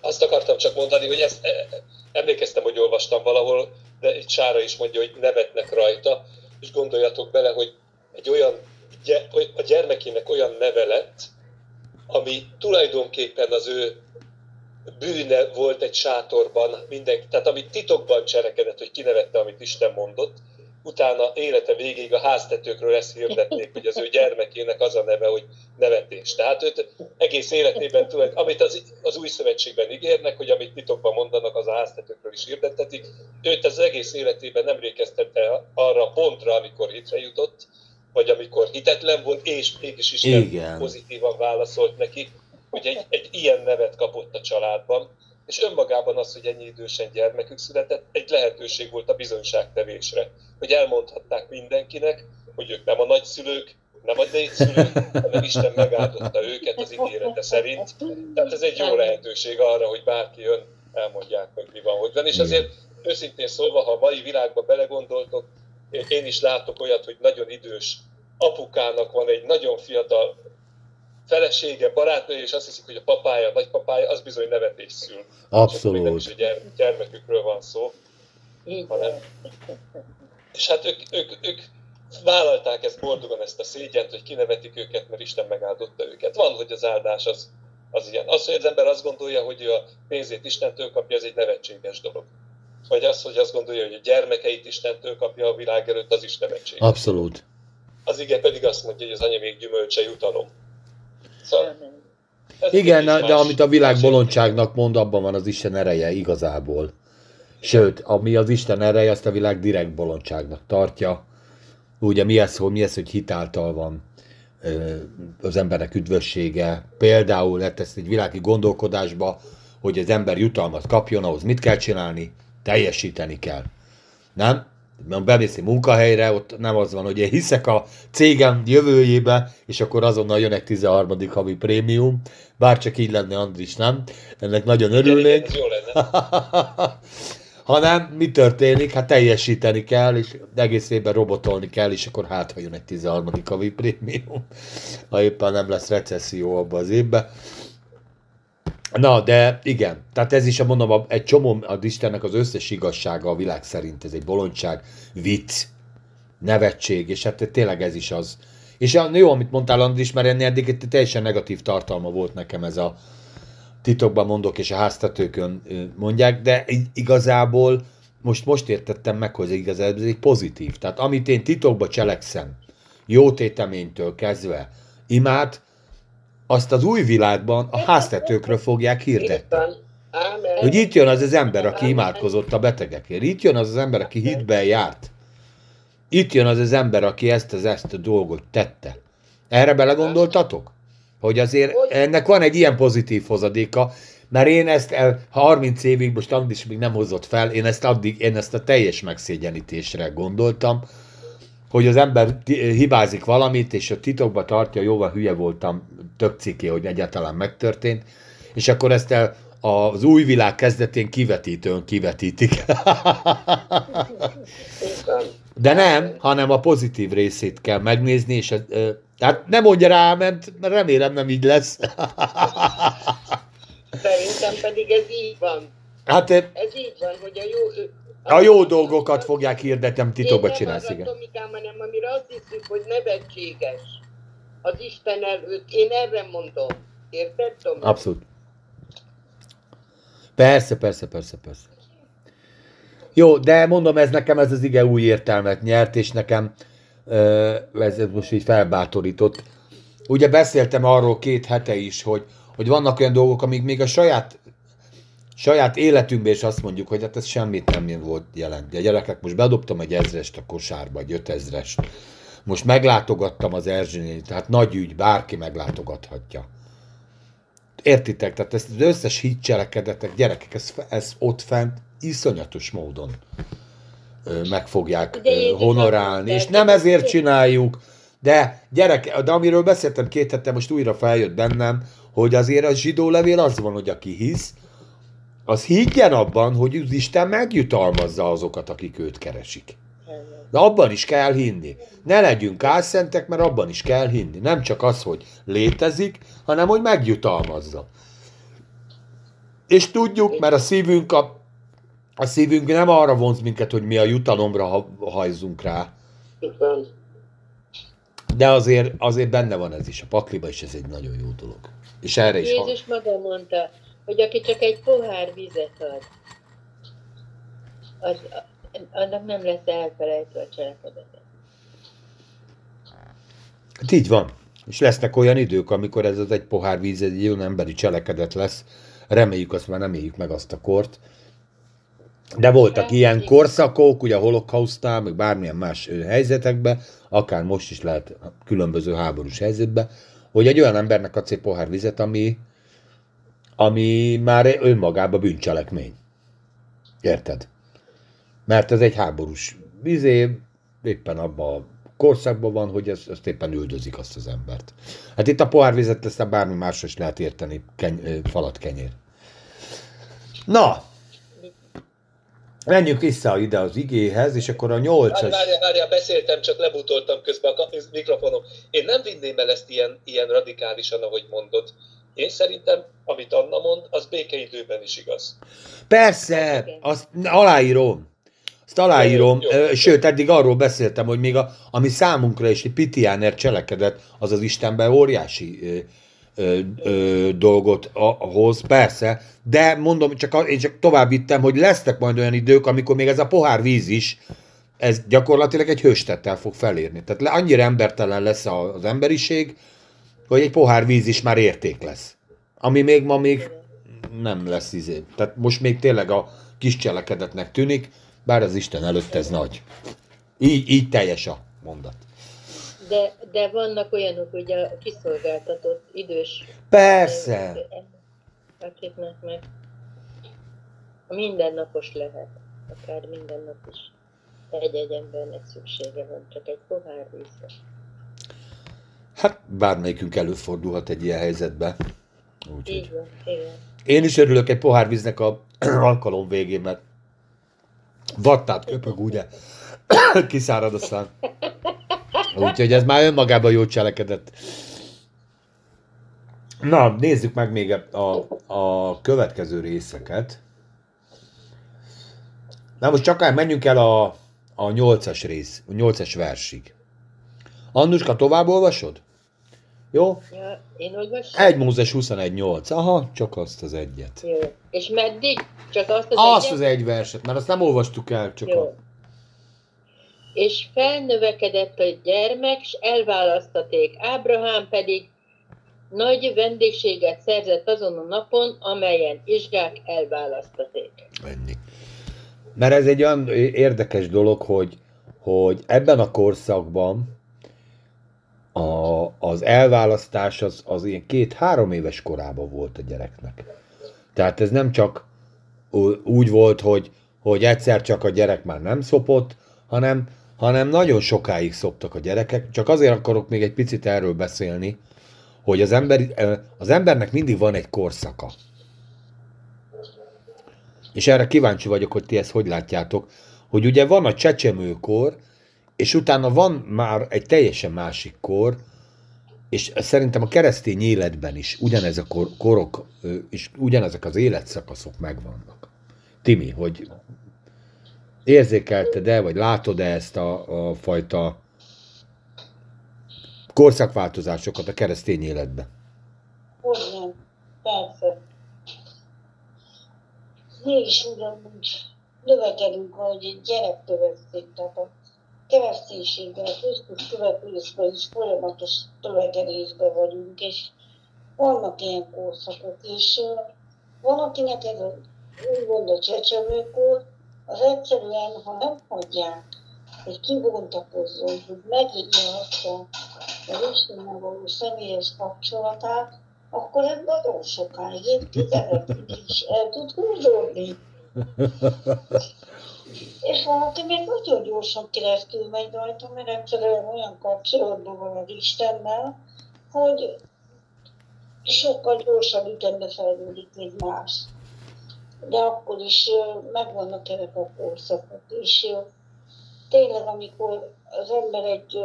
Azt akartam csak mondani, hogy ezt e, emlékeztem, hogy olvastam valahol, de itt Sára is mondja, hogy nevetnek rajta, és gondoljatok bele, hogy egy olyan, a gyermekének olyan neve lett, ami tulajdonképpen az ő bűne volt egy sátorban, mindenki, tehát amit titokban cselekedett, hogy kinevette, amit Isten mondott, utána élete végéig a háztetőkről ezt hirdették, hogy az ő gyermekének az a neve, hogy nevetés. Tehát őt egész életében, tulajdon, amit az, az új szövetségben ígérnek, hogy amit titokban mondanak, az a háztetőkről is hirdettetik, őt az egész életében nem rékeztette arra a pontra, amikor hitre jutott, vagy amikor hitetlen volt, és mégis Isten Igen. pozitívan válaszolt neki, hogy egy, egy ilyen nevet kapott a családban, és önmagában az, hogy ennyi idősen gyermekük született, egy lehetőség volt a bizonyságtevésre, hogy elmondhatták mindenkinek, hogy ők nem a nagyszülők, nem a dédszülők, hanem Isten megáldotta őket az ígérete szerint. Tehát ez egy jó lehetőség arra, hogy bárki jön, elmondják, hogy mi van, hogy van. És azért őszintén szólva, ha a mai világba belegondoltok, én is látok olyat, hogy nagyon idős apukának van egy nagyon fiatal felesége, barátnője, és azt hiszik, hogy a papája, a nagypapája, az bizony nevetés szül. Még nem is Abszolút. a gyerm- gyermekükről van szó, hanem... És hát ők, ők, ők vállalták ezt boldogan, ezt a szégyent, hogy kinevetik őket, mert Isten megáldotta őket. Van, hogy az áldás az, az ilyen. Az, hogy az ember azt gondolja, hogy ő a pénzét Istentől kapja, ez egy nevetséges dolog. Vagy az, hogy azt gondolja, hogy a gyermekeit Istentől kapja a világ előtt, az is nevetséges. Abszolút. Az ige pedig azt mondja, hogy az anyamék gyümölcse jutalom. Szóval, Igen, de más- amit a világ bolondságnak mond, abban van az Isten ereje igazából. Sőt, ami az Isten ereje, azt a világ direkt bolondságnak tartja. Ugye mi ez, hogy, mi ez, hogy hitáltal van az embernek üdvössége. Például hát ezt egy világi gondolkodásba, hogy az ember jutalmat kapjon, ahhoz mit kell csinálni? Teljesíteni kell. Nem? Bemész egy munkahelyre, ott nem az van, hogy én hiszek a cégem jövőjébe, és akkor azonnal jön egy 13. havi prémium. Bár csak így lenne, Andris, nem? Ennek nagyon örülnék. Ez jó lenne. Hanem mi történik? Hát teljesíteni kell, és egész évben robotolni kell, és akkor hát, ha jön egy 13. havi prémium, ha éppen nem lesz recesszió abban az évben. Na, de igen, tehát ez is, a mondom, a- egy csomó az Istennek az összes igazsága a világ szerint, ez egy bolondság, vicc, nevetség, és hát tényleg ez is az. És a- jó, amit mondtál, Andris, mert ennél eddig teljesen negatív tartalma volt nekem ez a titokban mondok, és a háztetőkön mondják, de igazából most, most értettem meg, hogy igazából ez egy pozitív. Tehát amit én titokba cselekszem, jó téteménytől kezdve, imád, azt az új világban a háztetőkről fogják hirdetni. Hogy itt jön az az ember, aki imádkozott a betegekért. Itt jön az az ember, aki hitben járt. Itt jön az az ember, aki ezt az ezt a dolgot tette. Erre belegondoltatok? Hogy azért ennek van egy ilyen pozitív hozadéka, mert én ezt el, 30 évig, most Andis még nem hozott fel, én ezt addig, én ezt a teljes megszégyenítésre gondoltam, hogy az ember hibázik valamit, és a titokba tartja, jóval hülye voltam, tök ciki, hogy egyáltalán megtörtént, és akkor ezt el, az új világ kezdetén kivetítőn kivetítik. De nem, hanem a pozitív részét kell megnézni, és ö, Tehát nem mondja rá, mert remélem nem így lesz. Szerintem pedig ez így van. Hát Ez így van, hogy a jó... a jó dolgokat fogják hirdetem titokba nem igen. Tomikám, hanem amire azt hiszük, hogy nevetséges az Isten előtt. Én erre mondom. Érted, Tomi? Abszolút. Persze, persze, persze, persze. Jó, de mondom, ez nekem ez az ige új értelmet nyert, és nekem ez most így felbátorított. Ugye beszéltem arról két hete is, hogy, hogy vannak olyan dolgok, amik még a saját saját életünkben is azt mondjuk, hogy hát ez semmit nem volt jelent. A gyerekek, most bedobtam egy ezrest a kosárba, egy ötezrest. Most meglátogattam az Erzsényét, tehát nagy ügy, bárki meglátogathatja. Értitek? Tehát ezt az összes hitcselekedetek, gyerekek, ez, ez ott fent iszonyatos módon ö, meg fogják ö, honorálni, és nem ezért csináljuk, de gyerek, de amiről beszéltem két hete, most újra feljött bennem, hogy azért a zsidó levél az van, hogy aki hisz, az higgyen abban, hogy az Isten megjutalmazza azokat, akik őt keresik. De abban is kell hinni. Ne legyünk álszentek, mert abban is kell hinni. Nem csak az, hogy létezik, hanem hogy megjutalmazza. És tudjuk, mert a szívünk, a, a szívünk nem arra vonz minket, hogy mi a jutalomra ha- hajzunk rá, de azért, azért benne van ez is a pakliba, és ez egy nagyon jó dolog. És erre is ha- Jézus maga mondta, hogy aki csak egy pohár vizet ad, az, annak nem lesz elfelejtve a cselekedete. Hát így van. És lesznek olyan idők, amikor ez az egy pohár víz egy jó emberi cselekedet lesz. Reméljük, azt már nem éljük meg azt a kort. De voltak ilyen korszakok, ugye a holokausztál, meg bármilyen más helyzetekben, akár most is lehet különböző háborús helyzetben, hogy egy olyan embernek adsz egy pohár vizet, ami, ami már önmagában bűncselekmény. Érted? Mert ez egy háborús vizé, éppen abban a korszakban van, hogy ezt, ezt éppen üldözik azt az embert. Hát itt a pohárvizet aztán bármi másra is lehet érteni, keny, falat kenyér. Na, menjünk vissza ide az igéhez, és akkor a nyolcas... várjál, várjál, beszéltem, csak lebutoltam közben a mikrofonon. Én nem vinném el ezt ilyen, ilyen radikálisan, ahogy mondod. Én szerintem, amit Anna mond, az békeidőben is igaz. Persze, azt aláírom. Azt aláírom, Jó, jó. Ö, sőt, eddig arról beszéltem, hogy még a, ami számunkra is egy pitiáner cselekedet, az az Istenben óriási ö, ö, ö, dolgot a- hoz, persze, de mondom, csak, én csak tovább vittem, hogy lesznek majd olyan idők, amikor még ez a pohár víz is, ez gyakorlatilag egy hőstettel fog felérni. Tehát le- annyira embertelen lesz a- az emberiség, hogy egy pohár víz is már érték lesz. Ami még ma még nem lesz izé. Tehát most még tényleg a kis cselekedetnek tűnik, bár az Isten előtt ez nagy. Így, így teljes a mondat. De, de vannak olyanok, ugye a kiszolgáltatott idős Persze. akiknek meg mindennapos lehet, akár minden nap is egy-egy embernek szüksége van, csak egy pohár vízre. Hát bármelyikünk előfordulhat egy ilyen helyzetbe. Úgyhogy. Így van, igen. Én is örülök egy pohár víznek a alkalom végén, mert vattát köpög, ugye? Kiszárad a szám. Úgyhogy ez már önmagában jó cselekedett. Na, nézzük meg még a, a következő részeket. Na most csak menjünk el a, a 8-as rész, a 8-as versig. Annuska, tovább olvasod? Jó? Ja, én olvasom? 1 Mózes 21.8. Aha, csak azt az egyet. Jó. És meddig? Csak azt az Azt egyet? az egy verset, mert azt nem olvastuk el, csak Jó. a... És felnövekedett a gyermek, s elválasztaték. Ábrahám pedig nagy vendégséget szerzett azon a napon, amelyen Izsák elválasztaték. Ennyi. Mert ez egy olyan érdekes dolog, hogy, hogy ebben a korszakban a, az elválasztás az, az ilyen két-három éves korában volt a gyereknek. Tehát ez nem csak úgy volt, hogy, hogy egyszer csak a gyerek már nem szopott, hanem, hanem nagyon sokáig szoptak a gyerekek. Csak azért akarok még egy picit erről beszélni, hogy az, ember, az embernek mindig van egy korszaka. És erre kíváncsi vagyok, hogy ti ezt hogy látjátok, hogy ugye van a csecsemőkor, és utána van már egy teljesen másik kor, és szerintem a keresztény életben is ugyanez a kor, korok, és ugyanezek az életszakaszok megvannak. Timi, hogy érzékelted-e, vagy látod-e ezt a, a fajta korszakváltozásokat a keresztény életben? Hogy nem? Persze. Mégis ugyanúgy növekedünk, ahogy egy gyerek növekszik. Tehát a kereszténységgel, Krisztus követésben is folyamatos növekedésben vagyunk, és vannak ilyen korszakok, és van, akinek ez úgymond a csecsemőkor, az egyszerűen, ha nem hagyják, hogy kibontakozzon, hogy megírja azt a, az Istennel való személyes kapcsolatát, akkor ez nagyon sokáig, évtizedekig is el tud húzódni. És valaki még nagyon gyorsan keresztül megy rajta, mert egyszerűen olyan kapcsolatban van az Istennel, hogy sokkal gyorsabb ütembe fejlődik, mint más. De akkor is megvannak ezek a korszakok, és tényleg, amikor az ember egy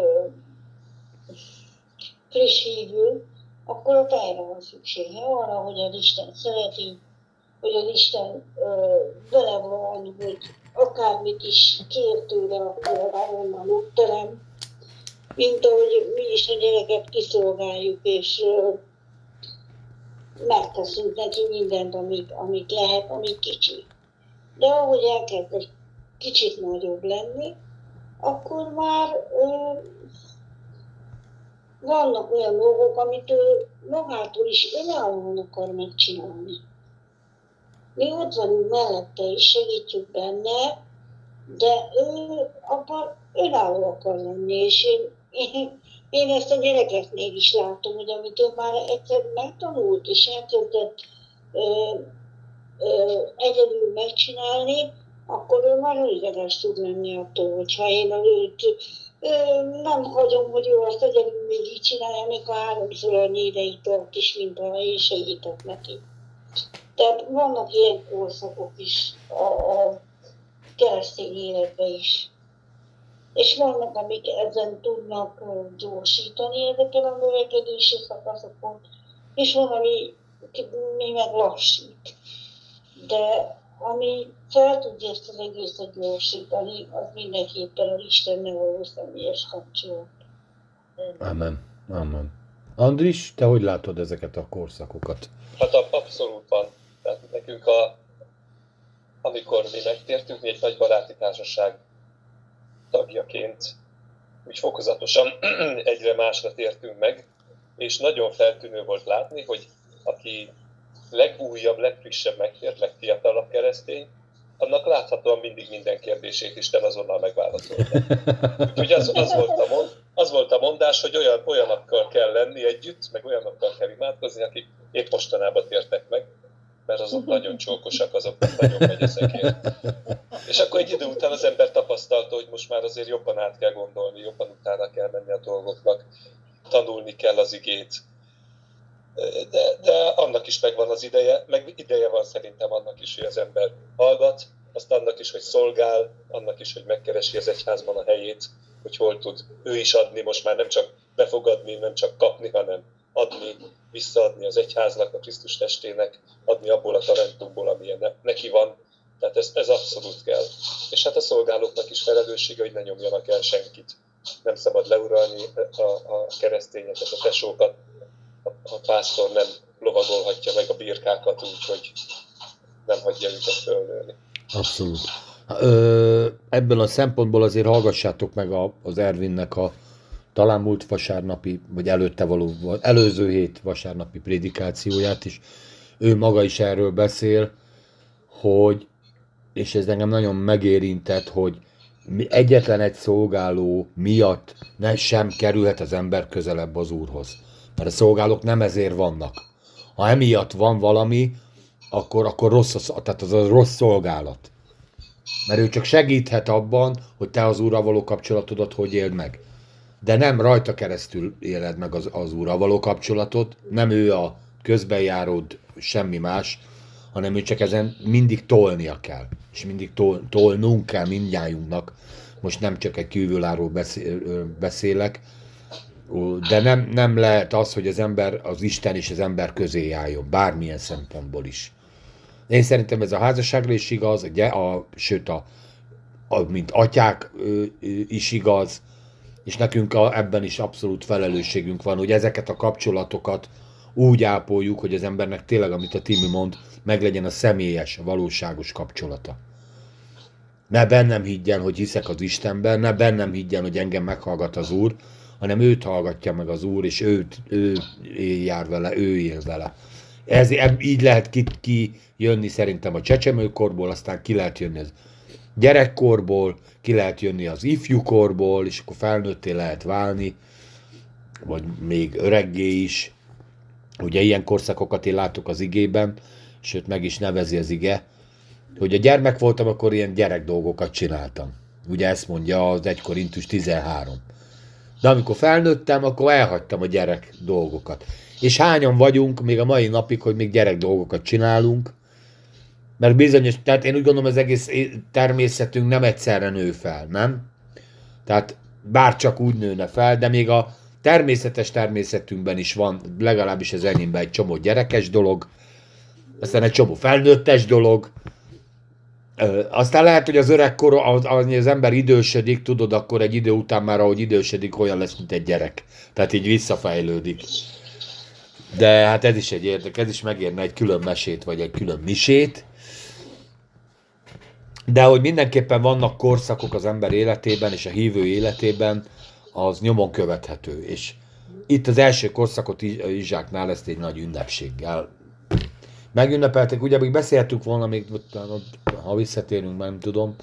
friss hívő, akkor ott erre van szüksége, arra, hogy az Isten szereti, hogy az Isten ö, vele van, hogy akármit is kér tőle, akkor onnan ott terem, mint ahogy mi is a gyereket kiszolgáljuk, és megteszünk neki mindent, amit, amit lehet, amit kicsi. De ahogy elkezd egy kicsit nagyobb lenni, akkor már ö, vannak olyan dolgok, amit ő magától is önállóan akar megcsinálni. Mi ott vagyunk mellette és segítjük benne, de ő abban önálló akar lenni, és én, én, én ezt a gyerekeknél is látom, hogy amit ő már egyszer megtanult, és elkezdett ö, ö, egyedül megcsinálni, akkor ő már elégedett tud lenni attól, hogyha én őt nem hagyom, hogy ő azt egyedül még így csinálja, még a háromszor annyi ideig tart is, mint ha én segítek neki. Tehát vannak ilyen korszakok is a, a keresztény életben is. És vannak, amik ezen tudnak gyorsítani ezeken a növekedési szakaszokon, és van, ami mi meg lassít. De ami fel tudja ezt az egészet gyorsítani, az mindenképpen az Istennel való személyes kapcsolat. Amen. Amen. Andris, te hogy látod ezeket a korszakokat? Hát ab- abszolút van. Tehát nekünk a, amikor mi megtértünk, mi egy nagy baráti társaság tagjaként, úgy fokozatosan egyre másra tértünk meg, és nagyon feltűnő volt látni, hogy aki legújabb, legfrissebb megtért, legfiatalabb keresztény, annak láthatóan mindig minden kérdését Isten azonnal megválaszolta. Úgyhogy az, az, volt a mond, az volt a mondás, hogy olyan, olyanokkal kell lenni együtt, meg olyanokkal kell imádkozni, akik épp mostanában tértek meg, mert azok nagyon csókosak, azok nagyon megy ezekért. És akkor egy idő után az ember tapasztalta, hogy most már azért jobban át kell gondolni, jobban utána kell menni a dolgoknak, tanulni kell az igét. De, de annak is megvan az ideje, meg ideje van szerintem annak is, hogy az ember hallgat, azt annak is, hogy szolgál, annak is, hogy megkeresi az egyházban a helyét, hogy hol tud ő is adni, most már nem csak befogadni, nem csak kapni, hanem adni, visszaadni az egyháznak, a Krisztus testének, adni abból a talentumból, amilyen ne- neki van. Tehát ez, ez abszolút kell. És hát a szolgálóknak is felelőssége, hogy ne nyomjanak el senkit. Nem szabad leuralni a, a keresztényeket, a tesókat. A, a pásztor nem lovagolhatja meg a birkákat úgy, hogy nem hagyja őket fölnőni. Abszolút. Ö, ebből a szempontból azért hallgassátok meg a, az Ervinnek a talán múlt vasárnapi, vagy előtte való, előző hét vasárnapi prédikációját is. Ő maga is erről beszél, hogy, és ez engem nagyon megérintett, hogy egyetlen egy szolgáló miatt ne sem kerülhet az ember közelebb az Úrhoz. Mert a szolgálók nem ezért vannak. Ha emiatt van valami, akkor, akkor rossz, az, tehát az a rossz szolgálat. Mert ő csak segíthet abban, hogy te az Úrral való kapcsolatodat hogy éld meg. De nem rajta keresztül éled meg az, az Úrral való kapcsolatot, nem ő a közbenjáród, semmi más, hanem ő csak ezen mindig tolnia kell. És mindig tol, tolnunk kell mindnyájunknak. Most nem csak egy ö, beszélek, De nem, nem lehet az, hogy az ember, az Isten és az ember közé álljon, bármilyen szempontból is. Én szerintem ez a házasságra is igaz, a, gy- a, sőt, a, a, mint atyák is igaz, és nekünk a, ebben is abszolút felelősségünk van, hogy ezeket a kapcsolatokat úgy ápoljuk, hogy az embernek tényleg, amit a Timi mond, meglegyen a személyes, a valóságos kapcsolata. Ne bennem higgyen, hogy hiszek az Istenben, ne bennem higgyen, hogy engem meghallgat az Úr, hanem őt hallgatja meg az Úr, és őt, ő jár vele, ő él vele. Ez, így lehet ki, ki jönni szerintem a csecsemőkorból, aztán ki lehet jönni az gyerekkorból, ki lehet jönni az ifjúkorból, és akkor felnőtté lehet válni, vagy még öreggé is. Ugye ilyen korszakokat én látok az igében, sőt meg is nevezi az ige, hogy a gyermek voltam, akkor ilyen gyerek dolgokat csináltam. Ugye ezt mondja az 1 Korintus 13. De amikor felnőttem, akkor elhagytam a gyerek dolgokat. És hányan vagyunk még a mai napig, hogy még gyerek dolgokat csinálunk, mert bizonyos, tehát én úgy gondolom, az egész természetünk nem egyszerre nő fel, nem? Tehát bár csak úgy nőne fel, de még a természetes természetünkben is van, legalábbis az enyémben egy csomó gyerekes dolog, aztán egy csomó felnőttes dolog, Ö, aztán lehet, hogy az öregkor, az, az ember idősödik, tudod, akkor egy idő után már, ahogy idősödik, olyan lesz, mint egy gyerek. Tehát így visszafejlődik. De hát ez is egy érdek, ez is megérne egy külön mesét, vagy egy külön misét. De hogy mindenképpen vannak korszakok az ember életében és a hívő életében, az nyomon követhető. És itt az első korszakot Iz- Izsáknál ezt egy nagy ünnepséggel megünnepelték, ugye még beszéltük volna, még ha visszatérünk, nem tudom,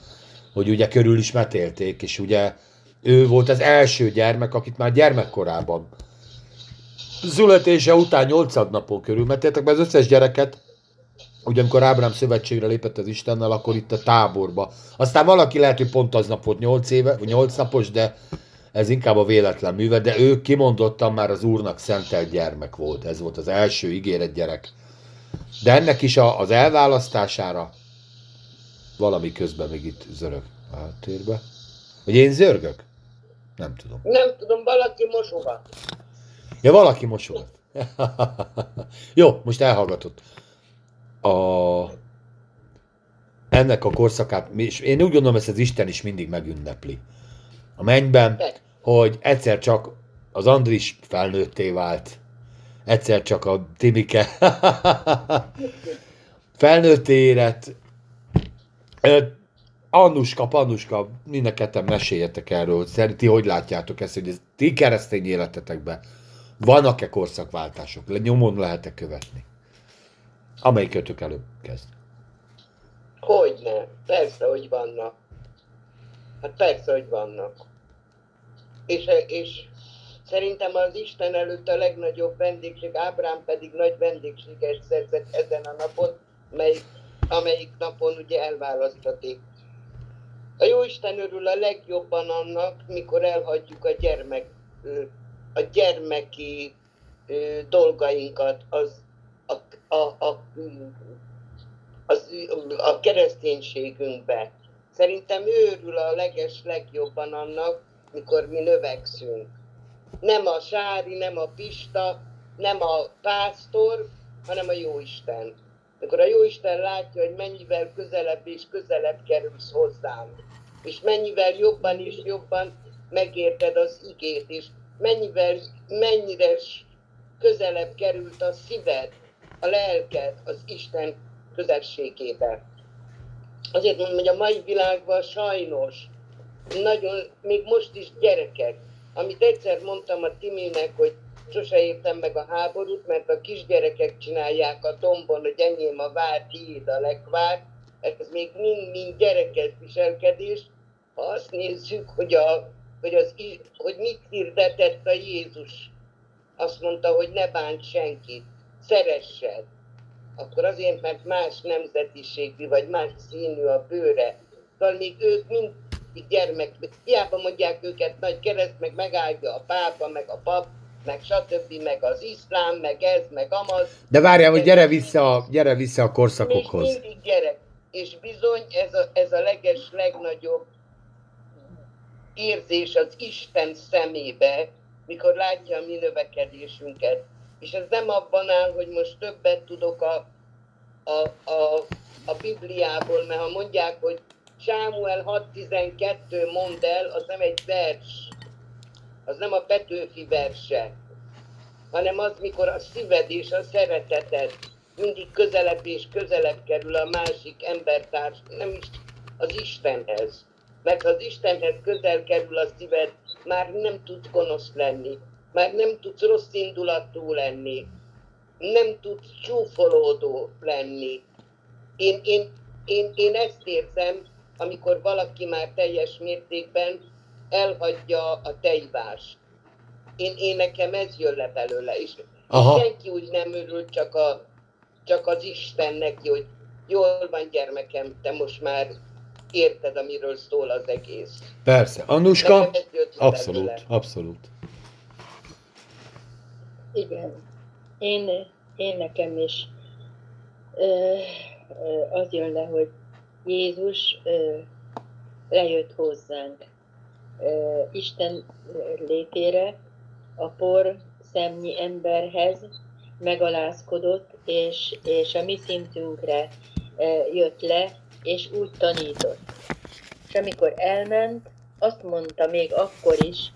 hogy ugye körül is metélték, és ugye ő volt az első gyermek, akit már gyermekkorában születése után 8 napon körül metéltek, mert az összes gyereket, ugye amikor Ábrám szövetségre lépett az Istennel, akkor itt a táborba. Aztán valaki lehet, hogy pont aznap volt 8 éve, vagy 8 napos, de ez inkább a véletlen műve, de ő kimondottan már az Úrnak szentelt gyermek volt. Ez volt az első ígéret gyerek. De ennek is a, az elválasztására valami közben még itt zörög a háttérbe. Vagy én zörgök? Nem tudom. Nem tudom, valaki mosogat. Ja, valaki mosogat. Jó, most elhallgatott. A... Ennek a korszakát, és én úgy gondolom, ezt az Isten is mindig megünnepli. A mennyben, hogy egyszer csak az Andris felnőtté vált, egyszer csak a Timike felnőtté érett, Annuska, Pannuska, mind a ketten meséljetek erről. Szerinti, hogy látjátok ezt, hogy ez ti keresztény életetekben vannak-e korszakváltások? Nyomon lehet-e követni? Amelyik kötök előbb kezd. Hogyne, persze, hogy vannak. Hát persze, hogy vannak. És, és szerintem az Isten előtt a legnagyobb vendégség, Ábrám pedig nagy vendégséget szerzett ezen a napon, melyik, amelyik napon ugye elválasztaték. A Jóisten örül a legjobban annak, mikor elhagyjuk a gyermek, a gyermeki dolgainkat, az a, a, az, a kereszténységünkbe. Szerintem ő örül a leges legjobban annak, mikor mi növekszünk. Nem a Sári, nem a Pista, nem a pásztor, hanem a Jóisten. Mikor a Jóisten látja, hogy mennyivel közelebb és közelebb kerülsz hozzám, és mennyivel jobban és jobban megérted az igét, és mennyivel, mennyire közelebb került a szíved, a lelked az Isten közelségébe. Azért mondom, hogy a mai világban sajnos nagyon, még most is gyerekek, amit egyszer mondtam a Timinek, hogy sose értem meg a háborút, mert a kisgyerekek csinálják a dombon, hogy enyém a vár, tiéd a lekvár, ez még mind-mind gyerekes viselkedés, ha azt nézzük, hogy, a, hogy, az, hogy mit hirdetett a Jézus. Azt mondta, hogy ne bánts senkit, szeressed. Akkor azért, mert más nemzetiségű, vagy más színű a bőre. Szóval még ők mind gyermek, hiába mondják őket nagy kereszt, meg megállja a pápa, meg a pap, meg stb., meg az iszlám, meg ez, meg amaz. De várjál, hogy gyere vissza, gyere vissza a Még korszakokhoz. mindig gyerek. És bizony ez a, ez a leges, legnagyobb érzés az Isten szemébe, mikor látja a mi növekedésünket. És ez nem abban áll, hogy most többet tudok a, a, a, a Bibliából, mert ha mondják, hogy Sámuel 6.12 mond el, az nem egy vers, az nem a Petőfi verse, hanem az, mikor a szíved és a szereteted mindig közelebb és közelebb kerül a másik embertárs, nem is az Istenhez. Mert ha az Istenhez közel kerül a szíved, már nem tudsz gonosz lenni, már nem tudsz rossz indulatú lenni, nem tudsz csúfolódó lenni. Én, én, én, én ezt érzem, amikor valaki már teljes mértékben elhagyja a tejvást. Én, én nekem ez jön le belőle, és Aha. senki úgy nem örül, csak, a, csak az Isten neki, hogy jól van gyermekem, te most már érted, amiről szól az egész. Persze. Annuska? Abszolút, belőle. abszolút. Igen. Én, én nekem is ö, az jön le, hogy Jézus ö, lejött hozzánk ö, Isten létére, a por szemnyi emberhez megalázkodott, és, és a mi szintünkre ö, jött le, és úgy tanított. És amikor elment, azt mondta még akkor is,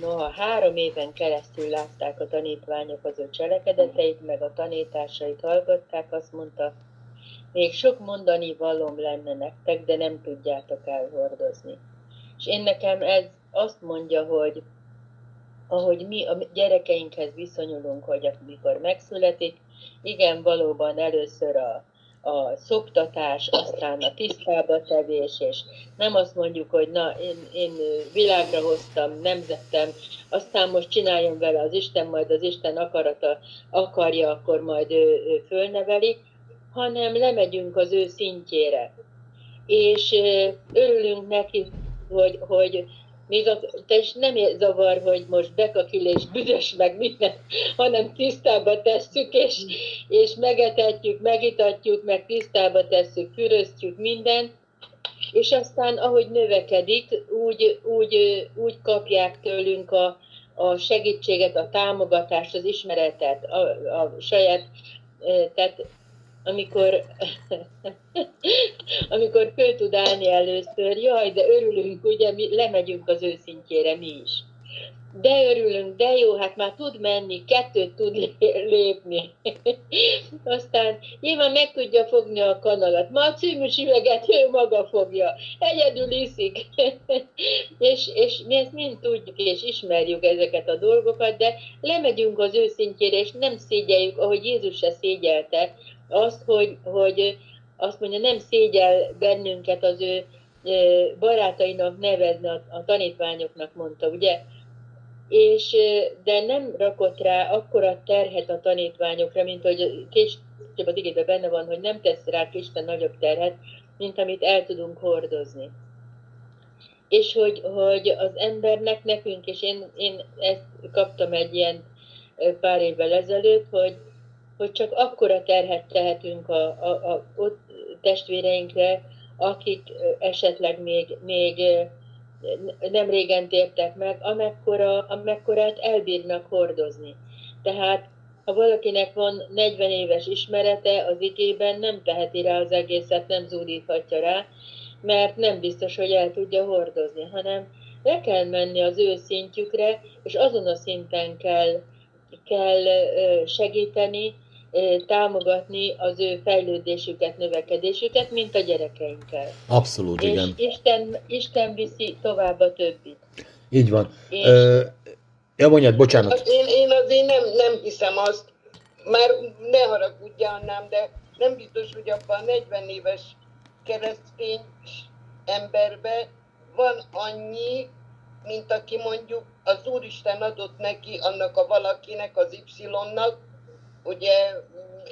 Noha három éven keresztül látták a tanítványok az ő cselekedeteit, meg a tanításait hallgatták, azt mondta, még sok mondani valóm lenne nektek, de nem tudjátok elhordozni. És én nekem ez azt mondja, hogy ahogy mi a gyerekeinkhez viszonyulunk, hogy amikor megszületik, igen, valóban először a, a szoptatás, aztán a tisztába tevés, és nem azt mondjuk, hogy na, én, én világra hoztam, nemzettem, aztán most csináljon vele az Isten, majd az Isten akarata akarja, akkor majd ő, ő fölneveli, hanem lemegyünk az ő szintjére. És örülünk neki, hogy, hogy még a, te is nem zavar, hogy most bekakil és büdös meg minden, hanem tisztába tesszük, és, és megetetjük, megitatjuk, meg tisztába tesszük, füröztjük minden, és aztán ahogy növekedik, úgy, úgy, úgy kapják tőlünk a, a segítséget, a támogatást, az ismeretet, a, a saját, tehát amikor, amikor föl tud állni először, jaj, de örülünk, ugye, mi lemegyünk az őszintjére mi is. De örülünk, de jó, hát már tud menni, kettőt tud lépni. Aztán nyilván meg tudja fogni a kanalat. Ma a címűs üveget ő maga fogja. Egyedül iszik. és, és mi ezt mind tudjuk, és ismerjük ezeket a dolgokat, de lemegyünk az őszintjére, és nem szégyeljük, ahogy Jézus se szégyelte, azt, hogy, hogy azt mondja, nem szégyel bennünket az ő barátainak nevezni, a, a tanítványoknak mondta, ugye? És, de nem rakott rá akkora terhet a tanítványokra, mint hogy később az igényben benne van, hogy nem tesz rá Isten nagyobb terhet, mint amit el tudunk hordozni. És hogy, hogy az embernek, nekünk, és én, én ezt kaptam egy ilyen pár évvel ezelőtt, hogy, hogy csak akkora terhet tehetünk a, a, a, testvéreinkre, akik esetleg még, még nem régen tértek meg, amekkora, amekkorát elbírnak hordozni. Tehát ha valakinek van 40 éves ismerete az igében, nem teheti rá az egészet, nem zúdíthatja rá, mert nem biztos, hogy el tudja hordozni, hanem le kell menni az ő szintjükre, és azon a szinten kell, kell segíteni, támogatni az ő fejlődésüket, növekedésüket, mint a gyerekeinkkel. Abszolút, és igen. Isten, Isten viszi tovább a többit. Így van. És- Ö, ja, mondjad, bocsánat. Hát én, én azért nem, nem hiszem azt, már ne haragudjál, Annám, de nem biztos, hogy abban a 40 éves keresztény emberbe van annyi, mint aki mondjuk az Úristen adott neki, annak a valakinek, az Y-nak, ugye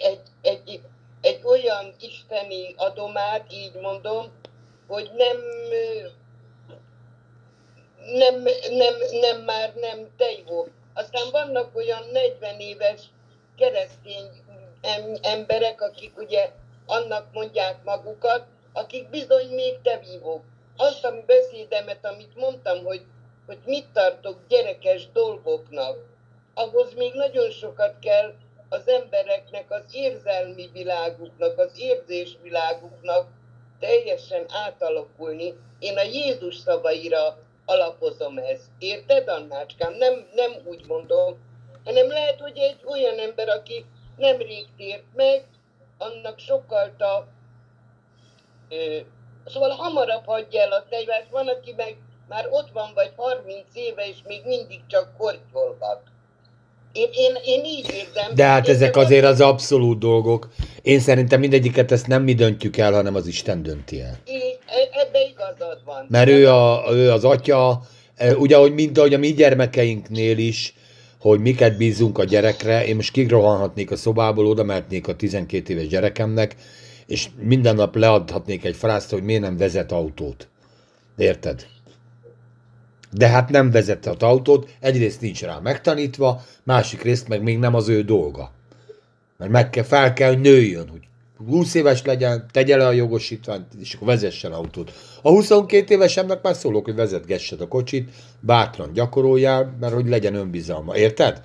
egy, egy, egy olyan isteni adomát, így mondom, hogy nem, nem, nem, nem már nem tejvó. Aztán vannak olyan 40 éves keresztény em- emberek, akik ugye annak mondják magukat, akik bizony még tevívók. Azt a beszédemet, amit mondtam, hogy hogy mit tartok gyerekes dolgoknak, ahhoz még nagyon sokat kell az embereknek, az érzelmi világuknak, az érzésviláguknak teljesen átalakulni. Én a Jézus szavaira alapozom ezt. Érted, Annácskám? Nem, nem úgy mondom, hanem lehet, hogy egy olyan ember, aki nemrég tért meg, annak sokkal a, szóval hamarabb hagyja el a tejvást, van, aki meg már ott van vagy 30 éve, és még mindig csak kortyolgat. Én, én, én így érzem. De hát Én ezek nem azért az abszolút dolgok. Én szerintem mindegyiket ezt nem mi döntjük el, hanem az Isten dönti el. Így, e- ebbe igazad van. Mert ő, a, ő az atya, e, ugye, hogy mint ahogy a mi gyermekeinknél is, hogy miket bízunk a gyerekre, én most kigrohanhatnék a szobából, oda mehetnék a 12 éves gyerekemnek, és minden nap leadhatnék egy frászt, hogy miért nem vezet autót. Érted? De hát nem vezetett autót, egyrészt nincs rá megtanítva, másik részt meg még nem az ő dolga. Mert meg kell, fel kell, hogy nőjön, hogy 20 éves legyen, tegye le a jogosítványt, és akkor vezessen autót. A 22 évesemnek már szólok, hogy vezetgessed a kocsit, bátran gyakoroljál, mert hogy legyen önbizalma. Érted?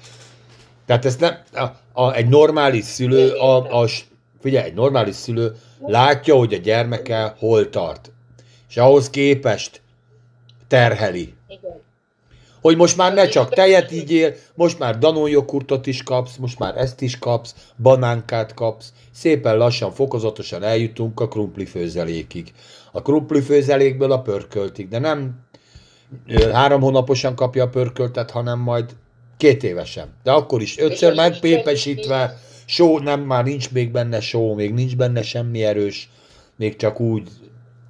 Tehát ezt nem, a, a, egy normális szülő, a, a, figyelj, egy normális szülő látja, hogy a gyermeke hol tart. És ahhoz képest terheli. Igen. Hogy most már ne csak tejet ígyél, most már Danon joghurtot is kapsz, most már ezt is kapsz, banánkát kapsz, szépen lassan, fokozatosan eljutunk a krumpli főzelékig. A krumpli főzelékből a pörköltig, de nem három hónaposan kapja a pörköltet, hanem majd két évesen. De akkor is ötször megpépesítve, só, nem, már nincs még benne só, még nincs benne semmi erős, még csak úgy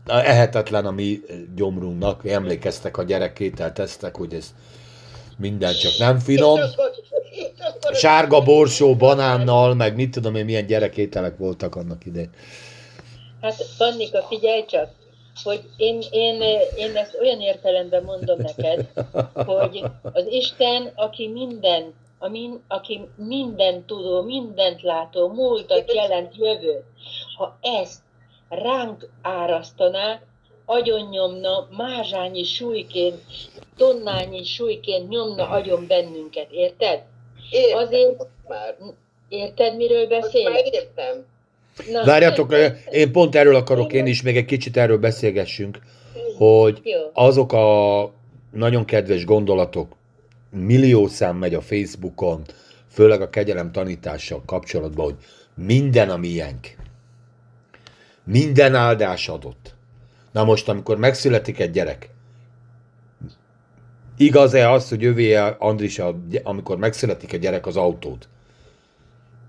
ehetetlen a mi gyomrunknak. Emlékeztek a gyerekételtesztek, hogy ez minden csak nem finom. Sárga borsó banánnal, meg mit tudom én, milyen gyerekételek voltak annak idején. Hát Pannika, figyelj csak, hogy én, én, én ezt olyan értelemben mondom neked, hogy az Isten, aki minden, ami, aki minden tudó, mindent látó, múltat, jelent, jövőt, ha ezt ránk árasztaná, agyon nyomna, mázsányi súlyként, tonnányi súlyként nyomna agyon bennünket, érted? Értem Azért- most már. Érted, miről Most már beszélek? értem. Na, Várjatok, én pont erről akarok én is, még egy kicsit erről beszélgessünk, hogy Jó. azok a nagyon kedves gondolatok, millió szám megy a Facebookon, főleg a kegyelem tanítással kapcsolatban, hogy minden a miénk. Minden áldás adott. Na most, amikor megszületik egy gyerek, igaz-e az, hogy övé Andris, a- amikor megszületik egy gyerek az autót?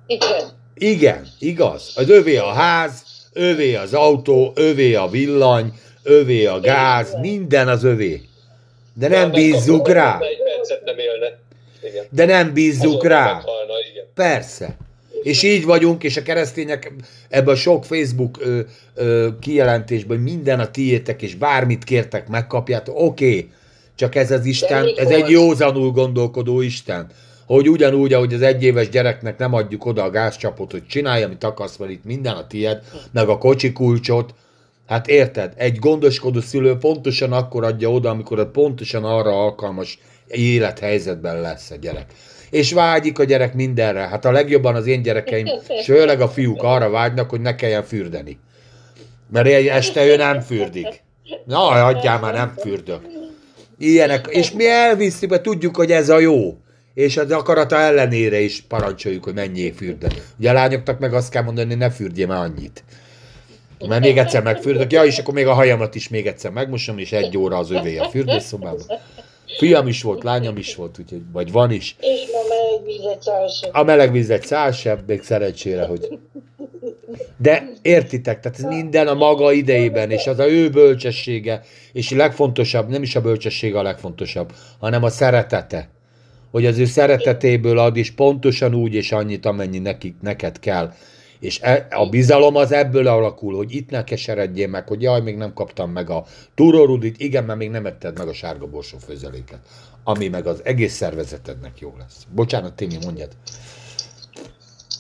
Igen. Igen, igaz. Az övé a ház, övé az autó, övé a villany, övé a gáz, minden az övé. De nem bízzuk rá. Egy percet nem élne. Igen. De nem bízzuk rá. Persze. És így vagyunk, és a keresztények ebben a sok Facebook ö, ö, kijelentésben minden a tiétek, és bármit kértek, megkapjátok. Oké, okay. csak ez az Isten, ez egy józanul gondolkodó Isten. Hogy ugyanúgy, ahogy az egyéves gyereknek nem adjuk oda a gázcsapot, hogy csinálj, amit akarsz, mert itt minden a tied, meg a kocsi kulcsot, Hát érted? Egy gondoskodó szülő pontosan akkor adja oda, amikor pontosan arra alkalmas élethelyzetben lesz a gyerek. És vágyik a gyerek mindenre. Hát a legjobban az én gyerekeim, és főleg a fiúk arra vágynak, hogy ne kelljen fürdeni. Mert egy este ő nem fürdik. Na, hagyjál már, nem fürdök. Ilyenek. És mi elviszi, mert tudjuk, hogy ez a jó. És az akarata ellenére is parancsoljuk, hogy menjél fürdeni. Ugye a lányoknak meg azt kell mondani, ne fürdjél már annyit. Mert még egyszer megfürdök. Ja, és akkor még a hajamat is még egyszer megmosom, és egy óra az övé a fürdőszobában. Fiam is volt, lányom is volt, úgyhogy, vagy van is. És ma meleg vizet szálsam. A meleg víz egy szál sem, még szerencsére, hogy... De értitek, tehát ez minden a maga idejében, és az a ő bölcsessége, és a legfontosabb, nem is a bölcsessége a legfontosabb, hanem a szeretete. Hogy az ő szeretetéből ad, és pontosan úgy, és annyit, amennyi nekik, neked kell. És e, a bizalom az ebből alakul, hogy itt ne keseredjél meg, hogy jaj, még nem kaptam meg a túrórudit, igen, mert még nem etted meg a sárga borsó főzeléket, ami meg az egész szervezetednek jó lesz. Bocsánat, Témi, mondjad.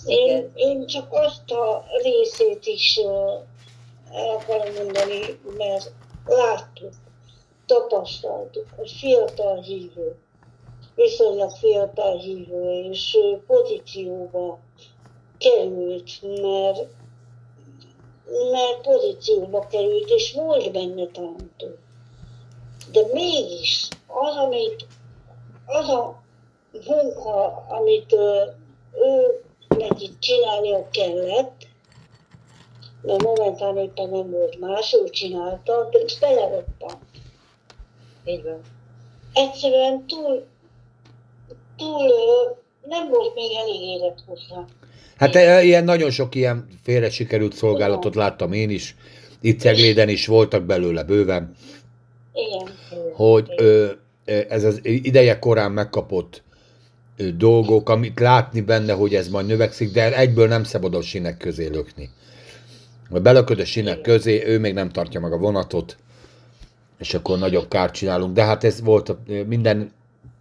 Én, én csak azt a részét is el akarom mondani, mert láttuk, tapasztaltuk, hogy fiatal hívő, viszonylag fiatal hívő, és pozícióba került, mert, mert pozícióba került, és volt benne tántó. De mégis az, amit, az a munka, amit ö, ő neki csinálnia kellett, mert momentán éppen nem volt más, ő csinálta, de beleroppant. Így van. Egyszerűen túl, túl nem volt még elégedett hozzá. Hát e, ilyen nagyon sok ilyen félre sikerült szolgálatot láttam én is. Itt Cegléden is voltak belőle bőven, Igen. hogy ö, ez az ideje korán megkapott ö, dolgok, amit látni benne, hogy ez majd növekszik, de egyből nem szabad a sinek közé lökni. Vagy belököd a sinek közé, ő még nem tartja meg a vonatot, és akkor nagyobb kárt csinálunk. De hát ez volt a, minden,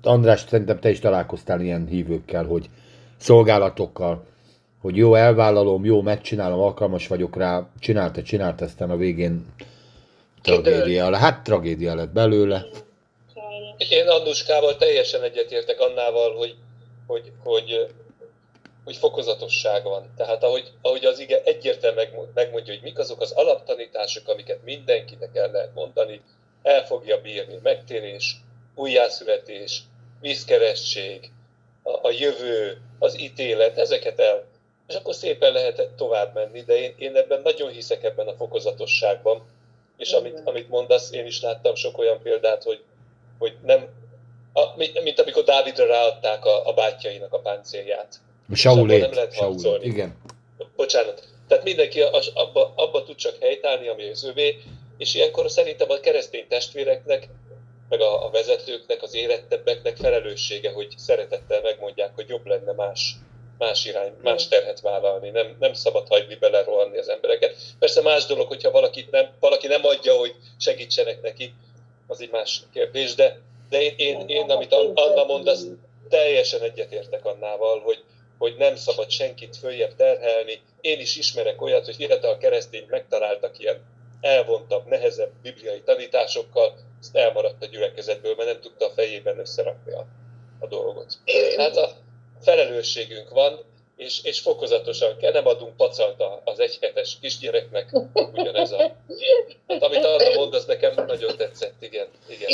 András, szerintem te is találkoztál ilyen hívőkkel, hogy szolgálatokkal, hogy jó, elvállalom, jó, megcsinálom, alkalmas vagyok rá, csinálta, csinálta, aztán a végén tragédia. Hát tragédia lett belőle. Én Annuskával teljesen egyetértek annával, hogy, hogy, hogy, hogy fokozatosság van. Tehát ahogy, ahogy az ige egyértelműen megmo- megmondja, hogy mik azok az alaptanítások, amiket mindenkinek el lehet mondani, el fogja bírni. Megtérés, újjászületés, vízkeresség, a, a jövő, az ítélet, ezeket el. És akkor szépen lehet tovább menni, de én, én ebben nagyon hiszek ebben a fokozatosságban. És amit, amit mondasz, én is láttam sok olyan példát, hogy, hogy nem, a, mint, mint amikor Dávidra ráadták a, a bátyjainak a páncélját. Saulét, nem lehet Saulét, harcolni. igen. Bocsánat. Tehát mindenki az, abba, abba tud csak helytállni, ami az övé, és ilyenkor szerintem a keresztény testvéreknek, meg a, a vezetőknek, az érettebbeknek felelőssége, hogy szeretettel megmondják, hogy jobb lenne más, más irány, más terhet vállalni. Nem, nem szabad hagyni belerohanni az embereket. Persze más dolog, hogyha valakit nem, valaki nem adja, hogy segítsenek neki, az egy más kérdés, de, de én, én, én amit Anna mond, azt teljesen egyetértek Annával, hogy, hogy nem szabad senkit följebb terhelni. Én is ismerek olyat, hogy fiatal keresztényt megtaláltak ilyen elvontabb, nehezebb bibliai tanításokkal, ezt elmaradt a gyülekezetből, mert nem tudta a fejében összerakni a, a dolgot. Hát a felelősségünk van, és, és fokozatosan kell, nem adunk pacalt az egyhetes kisgyereknek, ugyanez a... Hát amit arra mond, az nekem nagyon tetszett, igen. igen.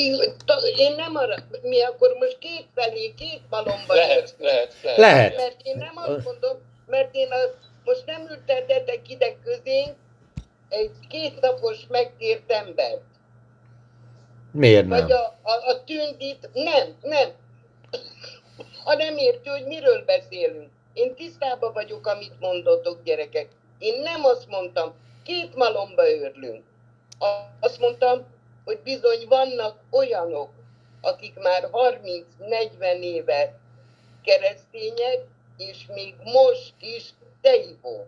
Én, nem arra, mi akkor most két felé, két malomba Lehet, lehet, lehet. Lehet. Mert én nem azt mondom, mert én a, most nem ültetetek ide közénk egy kétnapos megkért embert. Miért nem? Vagy a, a, a tündit, nem, nem. Ha nem érti, hogy miről beszélünk. Én tisztában vagyok, amit mondotok, gyerekek. Én nem azt mondtam, két malomba őrlünk. Azt mondtam, hogy bizony vannak olyanok, akik már 30-40 éve keresztények, és még most is teivók.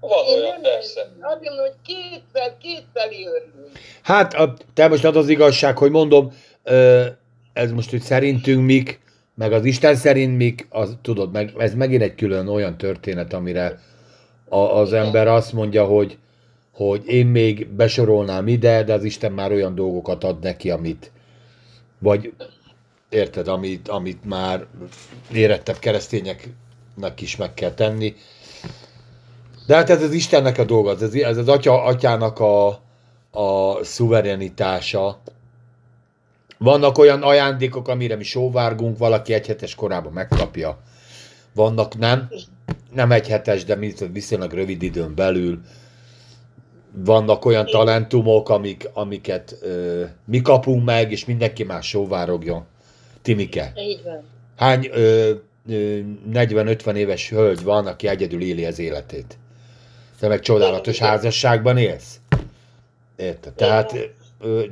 Van Én olyan, nem persze. Mondom, hogy két, fel, két felé örülünk. Hát, a, te most az az igazság, hogy mondom, ö, ez most, hogy szerintünk mik, meg az Isten szerint mik, az, tudod, meg, ez megint egy külön olyan történet, amire a, az ember azt mondja, hogy, hogy én még besorolnám ide, de az Isten már olyan dolgokat ad neki, amit, vagy érted, amit, amit már érettebb keresztényeknek is meg kell tenni. De hát ez az Istennek a dolga, ez, ez az atya, atyának a, a szuverenitása. Vannak olyan ajándékok, amire mi sóvárgunk, valaki egy hetes korában megkapja. Vannak nem, nem egy hetes, de viszonylag rövid időn belül. Vannak olyan talentumok, amik, amiket ö, mi kapunk meg, és mindenki más sóvárogjon. Timike, Így van. hány ö, ö, 40-50 éves hölgy van, aki egyedül éli az életét? Te meg csodálatos házasságban élsz? Érted? Tehát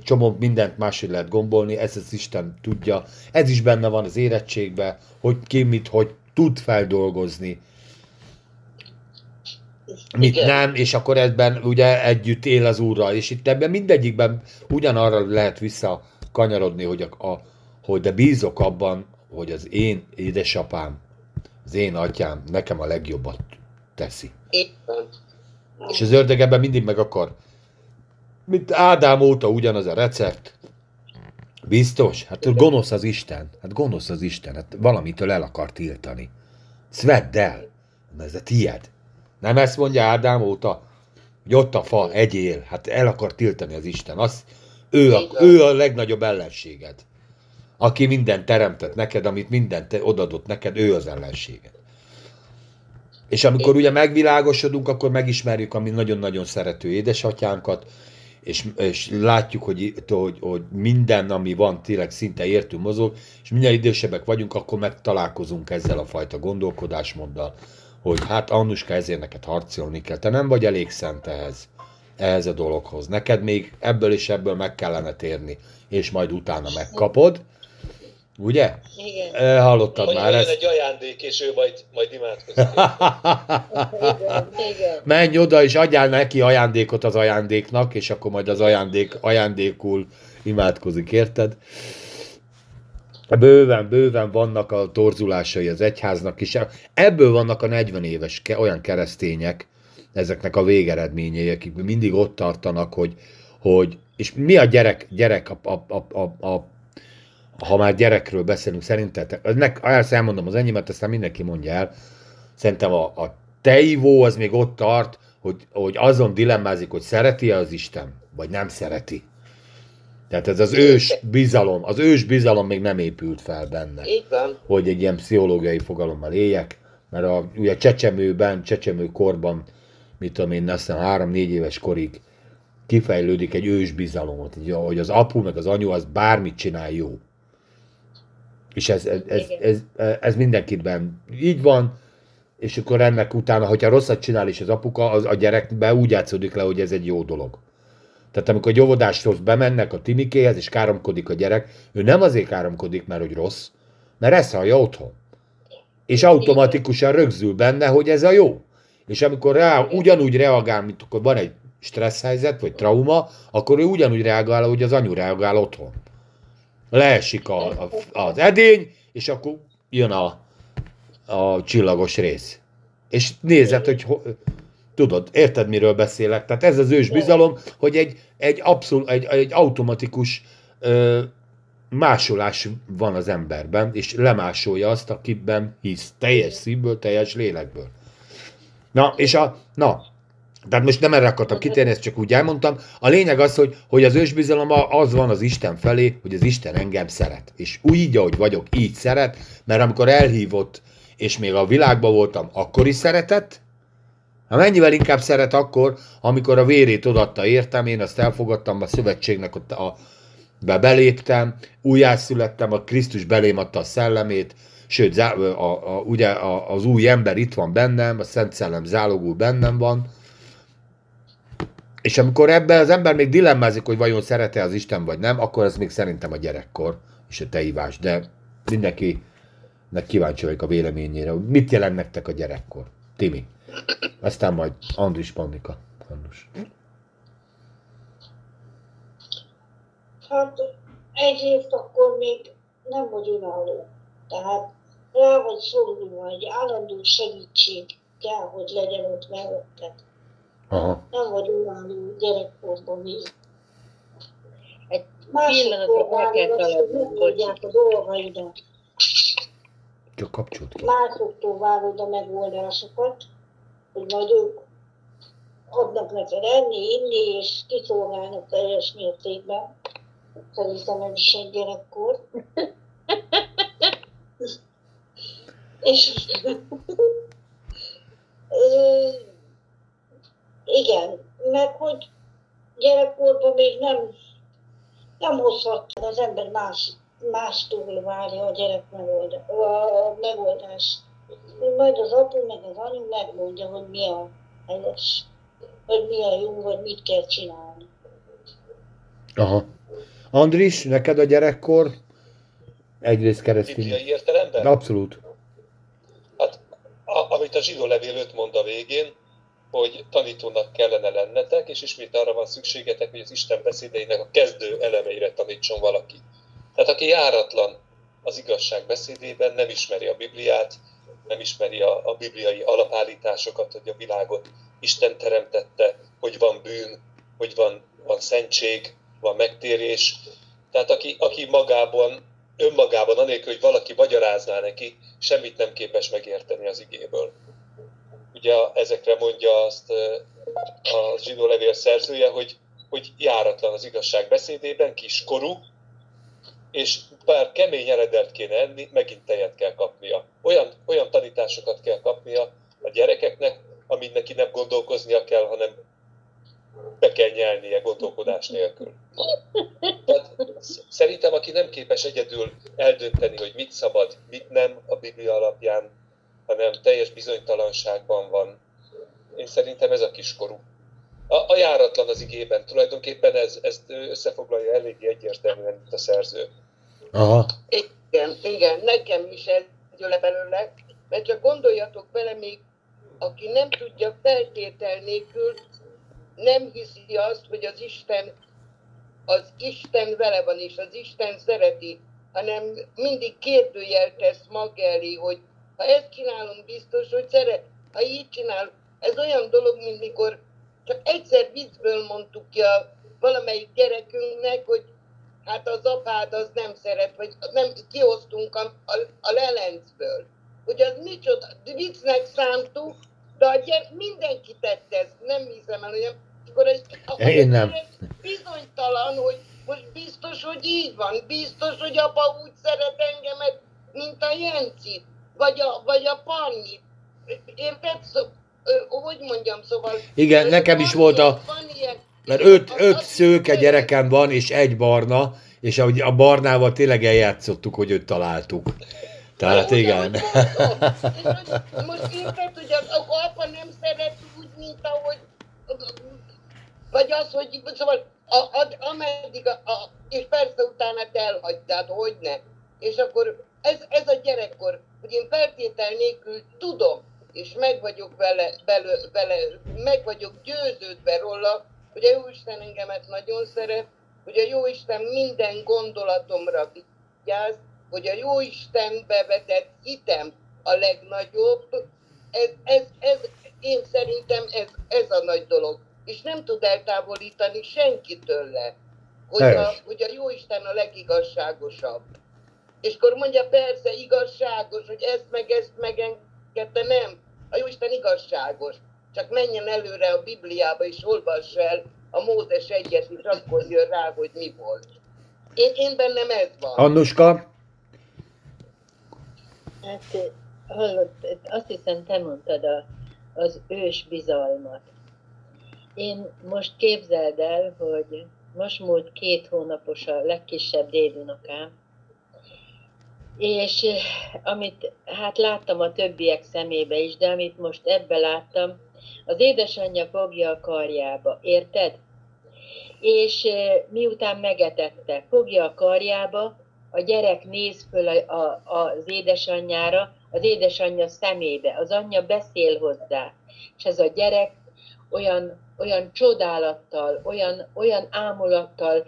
csomó mindent máshogy lehet gombolni, ez az Isten tudja. Ez is benne van az érettségben, hogy ki mit, hogy tud feldolgozni, mit Igen. nem, és akkor ebben ugye együtt él az úrral, és itt ebben mindegyikben ugyanarra lehet visszakanyarodni, hogy, a, a, hogy de bízok abban, hogy az én édesapám, az én atyám nekem a legjobbat teszi. Van. És az ördög ebben mindig meg akar. Mint Ádám óta ugyanaz a recept, Biztos? Hát gonosz az Isten. Hát gonosz az Isten. Hát valamitől el akar tiltani. Ezt vedd el. Ez a tied. Nem ezt mondja Ádám óta? Hogy ott a fa, egyél. Hát el akar tiltani az Isten. Az, ő, a, ő a legnagyobb ellenséged. Aki mindent teremtett neked, amit mindent odadott neked, ő az ellenséged. És amikor ugye megvilágosodunk, akkor megismerjük a mi nagyon-nagyon szerető édesatyánkat, és, és látjuk, hogy, hogy, hogy minden, ami van, tényleg szinte értő mozog, és minél idősebbek vagyunk, akkor megtalálkozunk ezzel a fajta gondolkodásmóddal, hogy hát Annuska, ezért neked harcolni kell, te nem vagy elég szent ehhez, ehhez a dologhoz. Neked még ebből és ebből meg kellene térni, és majd utána megkapod, Ugye? Igen. Hallottad Hogy már ezt? egy ajándék, és ő majd, majd imádkozik. Igen, igen. Menj oda, és adjál neki ajándékot az ajándéknak, és akkor majd az ajándék, ajándékul imádkozik, érted? Bőven, bőven vannak a torzulásai az egyháznak is. Ebből vannak a 40 éves ke- olyan keresztények, ezeknek a végeredményei, akik mindig ott tartanak, hogy, hogy és mi a gyerek, gyerek a, a, a, a, a ha már gyerekről beszélünk, szerintetek, nek, ezt elmondom az enyémet, aztán mindenki mondja el, szerintem a, a teivó az még ott tart, hogy, hogy azon dilemmázik, hogy szereti az Isten, vagy nem szereti. Tehát ez az ős bizalom, az ős bizalom még nem épült fel benne, Így van. hogy egy ilyen pszichológiai fogalommal éljek, mert a, ugye csecsemőben, csecsemő korban, mit tudom én, azt hiszem három-négy éves korig kifejlődik egy ős bizalom, hogy az apu meg az anyu az bármit csinál jó. És ez, ez, ez, ez, ez mindenkiben így van, és akkor ennek utána, hogyha rosszat csinál is az apuka, az a gyerekbe úgy játszódik le, hogy ez egy jó dolog. Tehát amikor egy óvodáshoz bemennek a timikéhez, és káromkodik a gyerek, ő nem azért káromkodik, mert hogy rossz, mert ezt hallja otthon. És automatikusan rögzül benne, hogy ez a jó. És amikor rá, ugyanúgy reagál, mint akkor van egy stressz helyzet, vagy trauma, akkor ő ugyanúgy reagál, hogy az anyu reagál otthon. Leesik a, a, az edény, és akkor jön a, a csillagos rész. És nézed, hogy ho, tudod, érted, miről beszélek? Tehát ez az ős bizalom, hogy egy, egy, abszol, egy, egy automatikus ö, másolás van az emberben, és lemásolja azt, akiben hisz. Teljes szívből, teljes lélekből. Na, és a, na, tehát most nem erre akartam kitérni, ezt csak úgy elmondtam. A lényeg az, hogy, hogy az ősbizalom az van az Isten felé, hogy az Isten engem szeret. És úgy, ahogy vagyok, így szeret, mert amikor elhívott, és még a világban voltam, akkor is szeretett, Hát mennyivel inkább szeret akkor, amikor a vérét odatta értem, én azt elfogadtam, a szövetségnek ott a, be beléptem, újjászülettem, a Krisztus belém adta a szellemét, sőt, a, a, ugye a, az új ember itt van bennem, a Szent Szellem zálogul bennem van, és amikor ebben az ember még dilemmázik, hogy vajon szerete az Isten vagy nem, akkor ez még szerintem a gyerekkor és a teivás, de mindenkinek kíváncsi vagyok a véleményére. Mit jelent nektek a gyerekkor? Timi. Aztán majd Andris Pannika. Andrus. Hát egyrészt akkor még nem vagy önálló. Tehát rá vagy szorulva, egy állandó segítség kell, hogy legyen ott melletted. Aha. Nem vagy önálló gyerekkorban még. Egy pillanatra el kell várod azt, hogy szaladnod, megoldják a dolgaidat. Csak kapcsolt ki. Másoktól várod a megoldásokat, hogy majd ők adnak neked enni, inni, és kiszolgálnak teljes mértékben. Szerintem ez is egy gyerekkor. és igen, meg hogy gyerekkorban még nem, nem hozhat az ember más, mástól várja a gyerek megoldás, a megoldás. Majd az apu meg az anyu megmondja, hogy mi a helyes, hogy mi a jó, vagy mit kell csinálni. Aha. Andris, neked a gyerekkor egyrészt keresztény. Bibliai értelemben? Abszolút. Hát, a, amit a zsidó levél 5 mond a végén, hogy tanítónak kellene lennetek, és ismét arra van szükségetek, hogy az Isten beszédeinek a kezdő elemeire tanítson valaki. Tehát aki járatlan az igazság beszédében, nem ismeri a Bibliát, nem ismeri a, a bibliai alapállításokat, hogy a világot Isten teremtette, hogy van bűn, hogy van, van szentség, van megtérés. Tehát aki, aki magában, önmagában, anélkül, hogy valaki magyarázná neki, semmit nem képes megérteni az igéből. Ugye ezekre mondja azt a zsidó levél szerzője, hogy, hogy járatlan az igazság beszédében, kiskorú, és bár kemény eredelt kéne enni, megint tejet kell kapnia. Olyan, olyan tanításokat kell kapnia a gyerekeknek, amit neki nem gondolkoznia kell, hanem be kell nyelnie gondolkodás nélkül. Tehát szerintem, aki nem képes egyedül eldönteni, hogy mit szabad, mit nem a Biblia alapján, hanem teljes bizonytalanságban van, én szerintem ez a kiskorú. A, a járatlan az igében, tulajdonképpen ez, ezt összefoglalja eléggé egyértelműen itt a szerző. Aha. Igen, igen, nekem is ez jön belőle, mert csak gondoljatok bele, még aki nem tudja feltétel nélkül, nem hiszi azt, hogy az Isten, az Isten vele van, és az Isten szereti, hanem mindig kérdőjel tesz maga elé, hogy ha ezt csinálom, biztos, hogy szeret. Ha így csinál, ez olyan dolog, mint mikor csak egyszer viccből mondtuk ki a valamelyik gyerekünknek, hogy hát az apád az nem szeret, vagy nem kiosztunk a, a, a lelencből. Hogy az micsoda, viccnek szántuk, de a gyere, mindenki tette ezt, nem hiszem el, hogy akkor egy, Én nem. bizonytalan, hogy most biztos, hogy így van, biztos, hogy apa úgy szeret engemet, mint a Jencit, vagy a, vagy a Pannit. Érted? Szó, hogy mondjam, szóval... Igen, nekem is volt a... Mert öt, öt szőke gyerekem van, és egy barna, és ahogy a barnával tényleg eljátszottuk, hogy őt találtuk. Tehát igen. Most érted, hogy az apa nem szeret úgy, mint ahogy vagy az, hogy szóval a, a, ameddig, a, a, és persze utána te elhagytad, hogy ne. És akkor ez, ez a gyerekkor, hogy én feltétel nélkül tudom, és meg vagyok vele, vele, vele, meg vagyok győződve róla, hogy a Jóisten engemet nagyon szeret, hogy a Jóisten minden gondolatomra vigyáz, hogy a Jóisten bevetett hitem a legnagyobb, ez, ez, ez, én szerintem ez, ez a nagy dolog. És nem tud eltávolítani senki tőle, hogy a, hogy a Jóisten a legigazságosabb. És akkor mondja, persze igazságos, hogy ezt meg ezt megengedte, nem. A Jóisten igazságos. Csak menjen előre a Bibliába és olvass el a Mózes egyet, és akkor jön rá, hogy mi volt. Én, én bennem ez van. Annuska? Hát hallott, azt hiszem te mondtad a, az ős bizalmat. Én most képzeld el, hogy most múlt két hónapos a legkisebb dédunokám, és amit hát láttam a többiek szemébe is, de amit most ebbe láttam, az édesanyja fogja a karjába, érted? És miután megetette, fogja a karjába, a gyerek néz föl a, a, az édesanyjára, az édesanyja szemébe, az anyja beszél hozzá, és ez a gyerek olyan, olyan csodálattal, olyan, olyan ámulattal,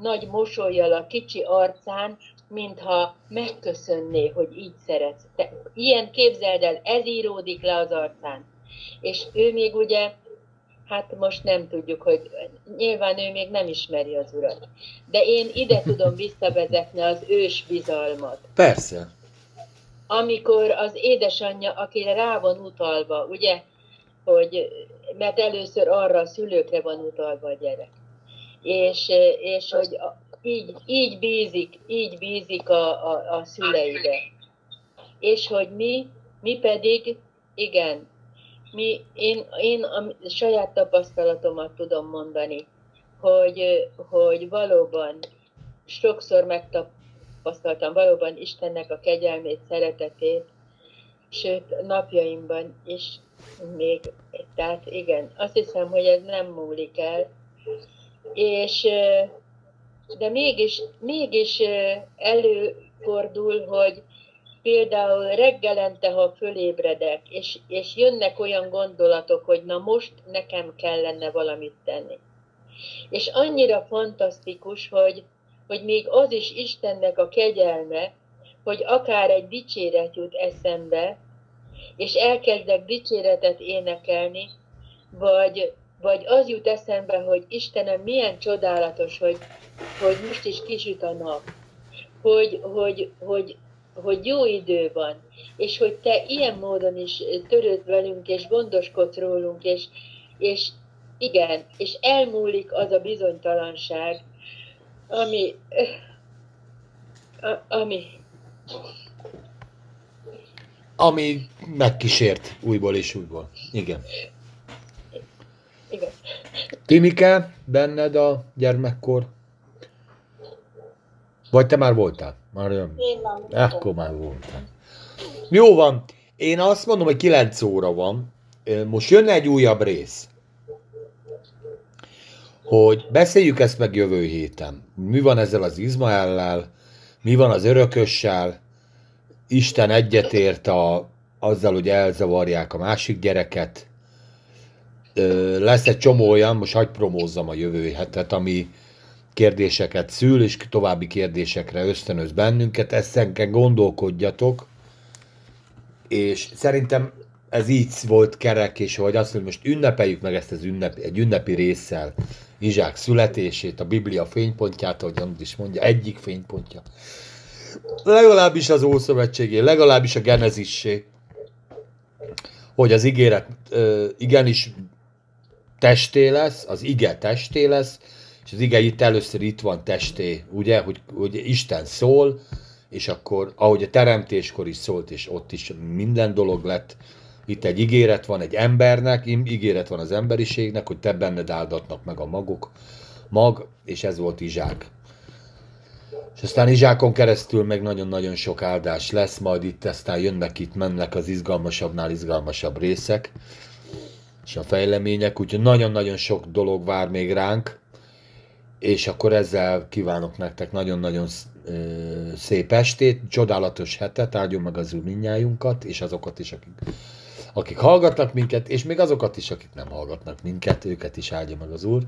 nagy mosolyjal a kicsi arcán, mintha megköszönné, hogy így szeretsz. Te, ilyen képzeld el, ez íródik le az arcán. És ő még ugye, hát most nem tudjuk, hogy nyilván ő még nem ismeri az urat. De én ide tudom visszavezetni az ős bizalmat. Persze. Amikor az édesanyja, akire rá van utalva, ugye, hogy, mert először arra a szülőkre van utalva a gyerek. És, és hogy így, így bízik, így bízik a, a, a szüleibe. És hogy mi, mi pedig, igen, mi, én, én a saját tapasztalatomat tudom mondani, hogy, hogy valóban sokszor megtapasztaltam valóban Istennek a kegyelmét, szeretetét, sőt napjaimban is még, tehát igen, azt hiszem, hogy ez nem múlik el, és de mégis, mégis előfordul, hogy például reggelente, ha fölébredek, és, és jönnek olyan gondolatok, hogy na most nekem kellene valamit tenni. És annyira fantasztikus, hogy, hogy még az is Istennek a kegyelme, hogy akár egy dicséret jut eszembe, és elkezdek dicséretet énekelni, vagy, vagy az jut eszembe, hogy Istenem, milyen csodálatos, hogy, hogy most is kisüt a nap, hogy, hogy, hogy, hogy jó idő van, és hogy te ilyen módon is törőd velünk, és gondoskodsz rólunk, és, és igen, és elmúlik az a bizonytalanság, ami, ami, Ami megkísért újból és újból. Igen. Igen. Timike, benned a gyermekkor? Vagy te már voltál? Már nem. Én voltam. Akkor már voltál. Jó van. Én azt mondom, hogy 9 óra van. Most jönne egy újabb rész. Hogy beszéljük ezt meg jövő héten. Mi van ezzel az Izmaellel? Mi van az örökössel? Isten egyetért a, azzal, hogy elzavarják a másik gyereket. Lesz egy csomó olyan, most hagyd promózzam a jövő hetet, ami kérdéseket szül, és további kérdésekre ösztönöz bennünket. Eszenken gondolkodjatok, és szerintem ez így volt kerek, és hogy azt mondja, most ünnepeljük meg ezt az ünnep, egy ünnepi résszel Izsák születését, a Biblia fénypontját, ahogy Janus is mondja, egyik fénypontja. Legalábbis az Ószövetségé, legalábbis a Genezissé, hogy az ígéret ö, igenis testé lesz, az ige testé lesz, és az ige itt először itt van testé, ugye, hogy, hogy Isten szól, és akkor, ahogy a teremtéskor is szólt, és ott is minden dolog lett, itt egy ígéret van egy embernek, ígéret van az emberiségnek, hogy te benned áldatnak meg a magok, mag, és ez volt Izsák. És aztán Izsákon keresztül meg nagyon-nagyon sok áldás lesz, majd itt aztán jönnek itt, mennek az izgalmasabbnál izgalmasabb részek, és a fejlemények, úgyhogy nagyon-nagyon sok dolog vár még ránk, és akkor ezzel kívánok nektek nagyon-nagyon szép estét, csodálatos hetet, áldjon meg az úr mindnyájunkat, és azokat is, akik, akik hallgatnak minket, és még azokat is, akik nem hallgatnak minket, őket is áldja meg az úr.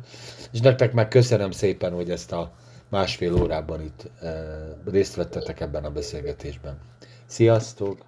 És nektek meg köszönöm szépen, hogy ezt a másfél órában itt ö, részt vettetek ebben a beszélgetésben. Sziasztok!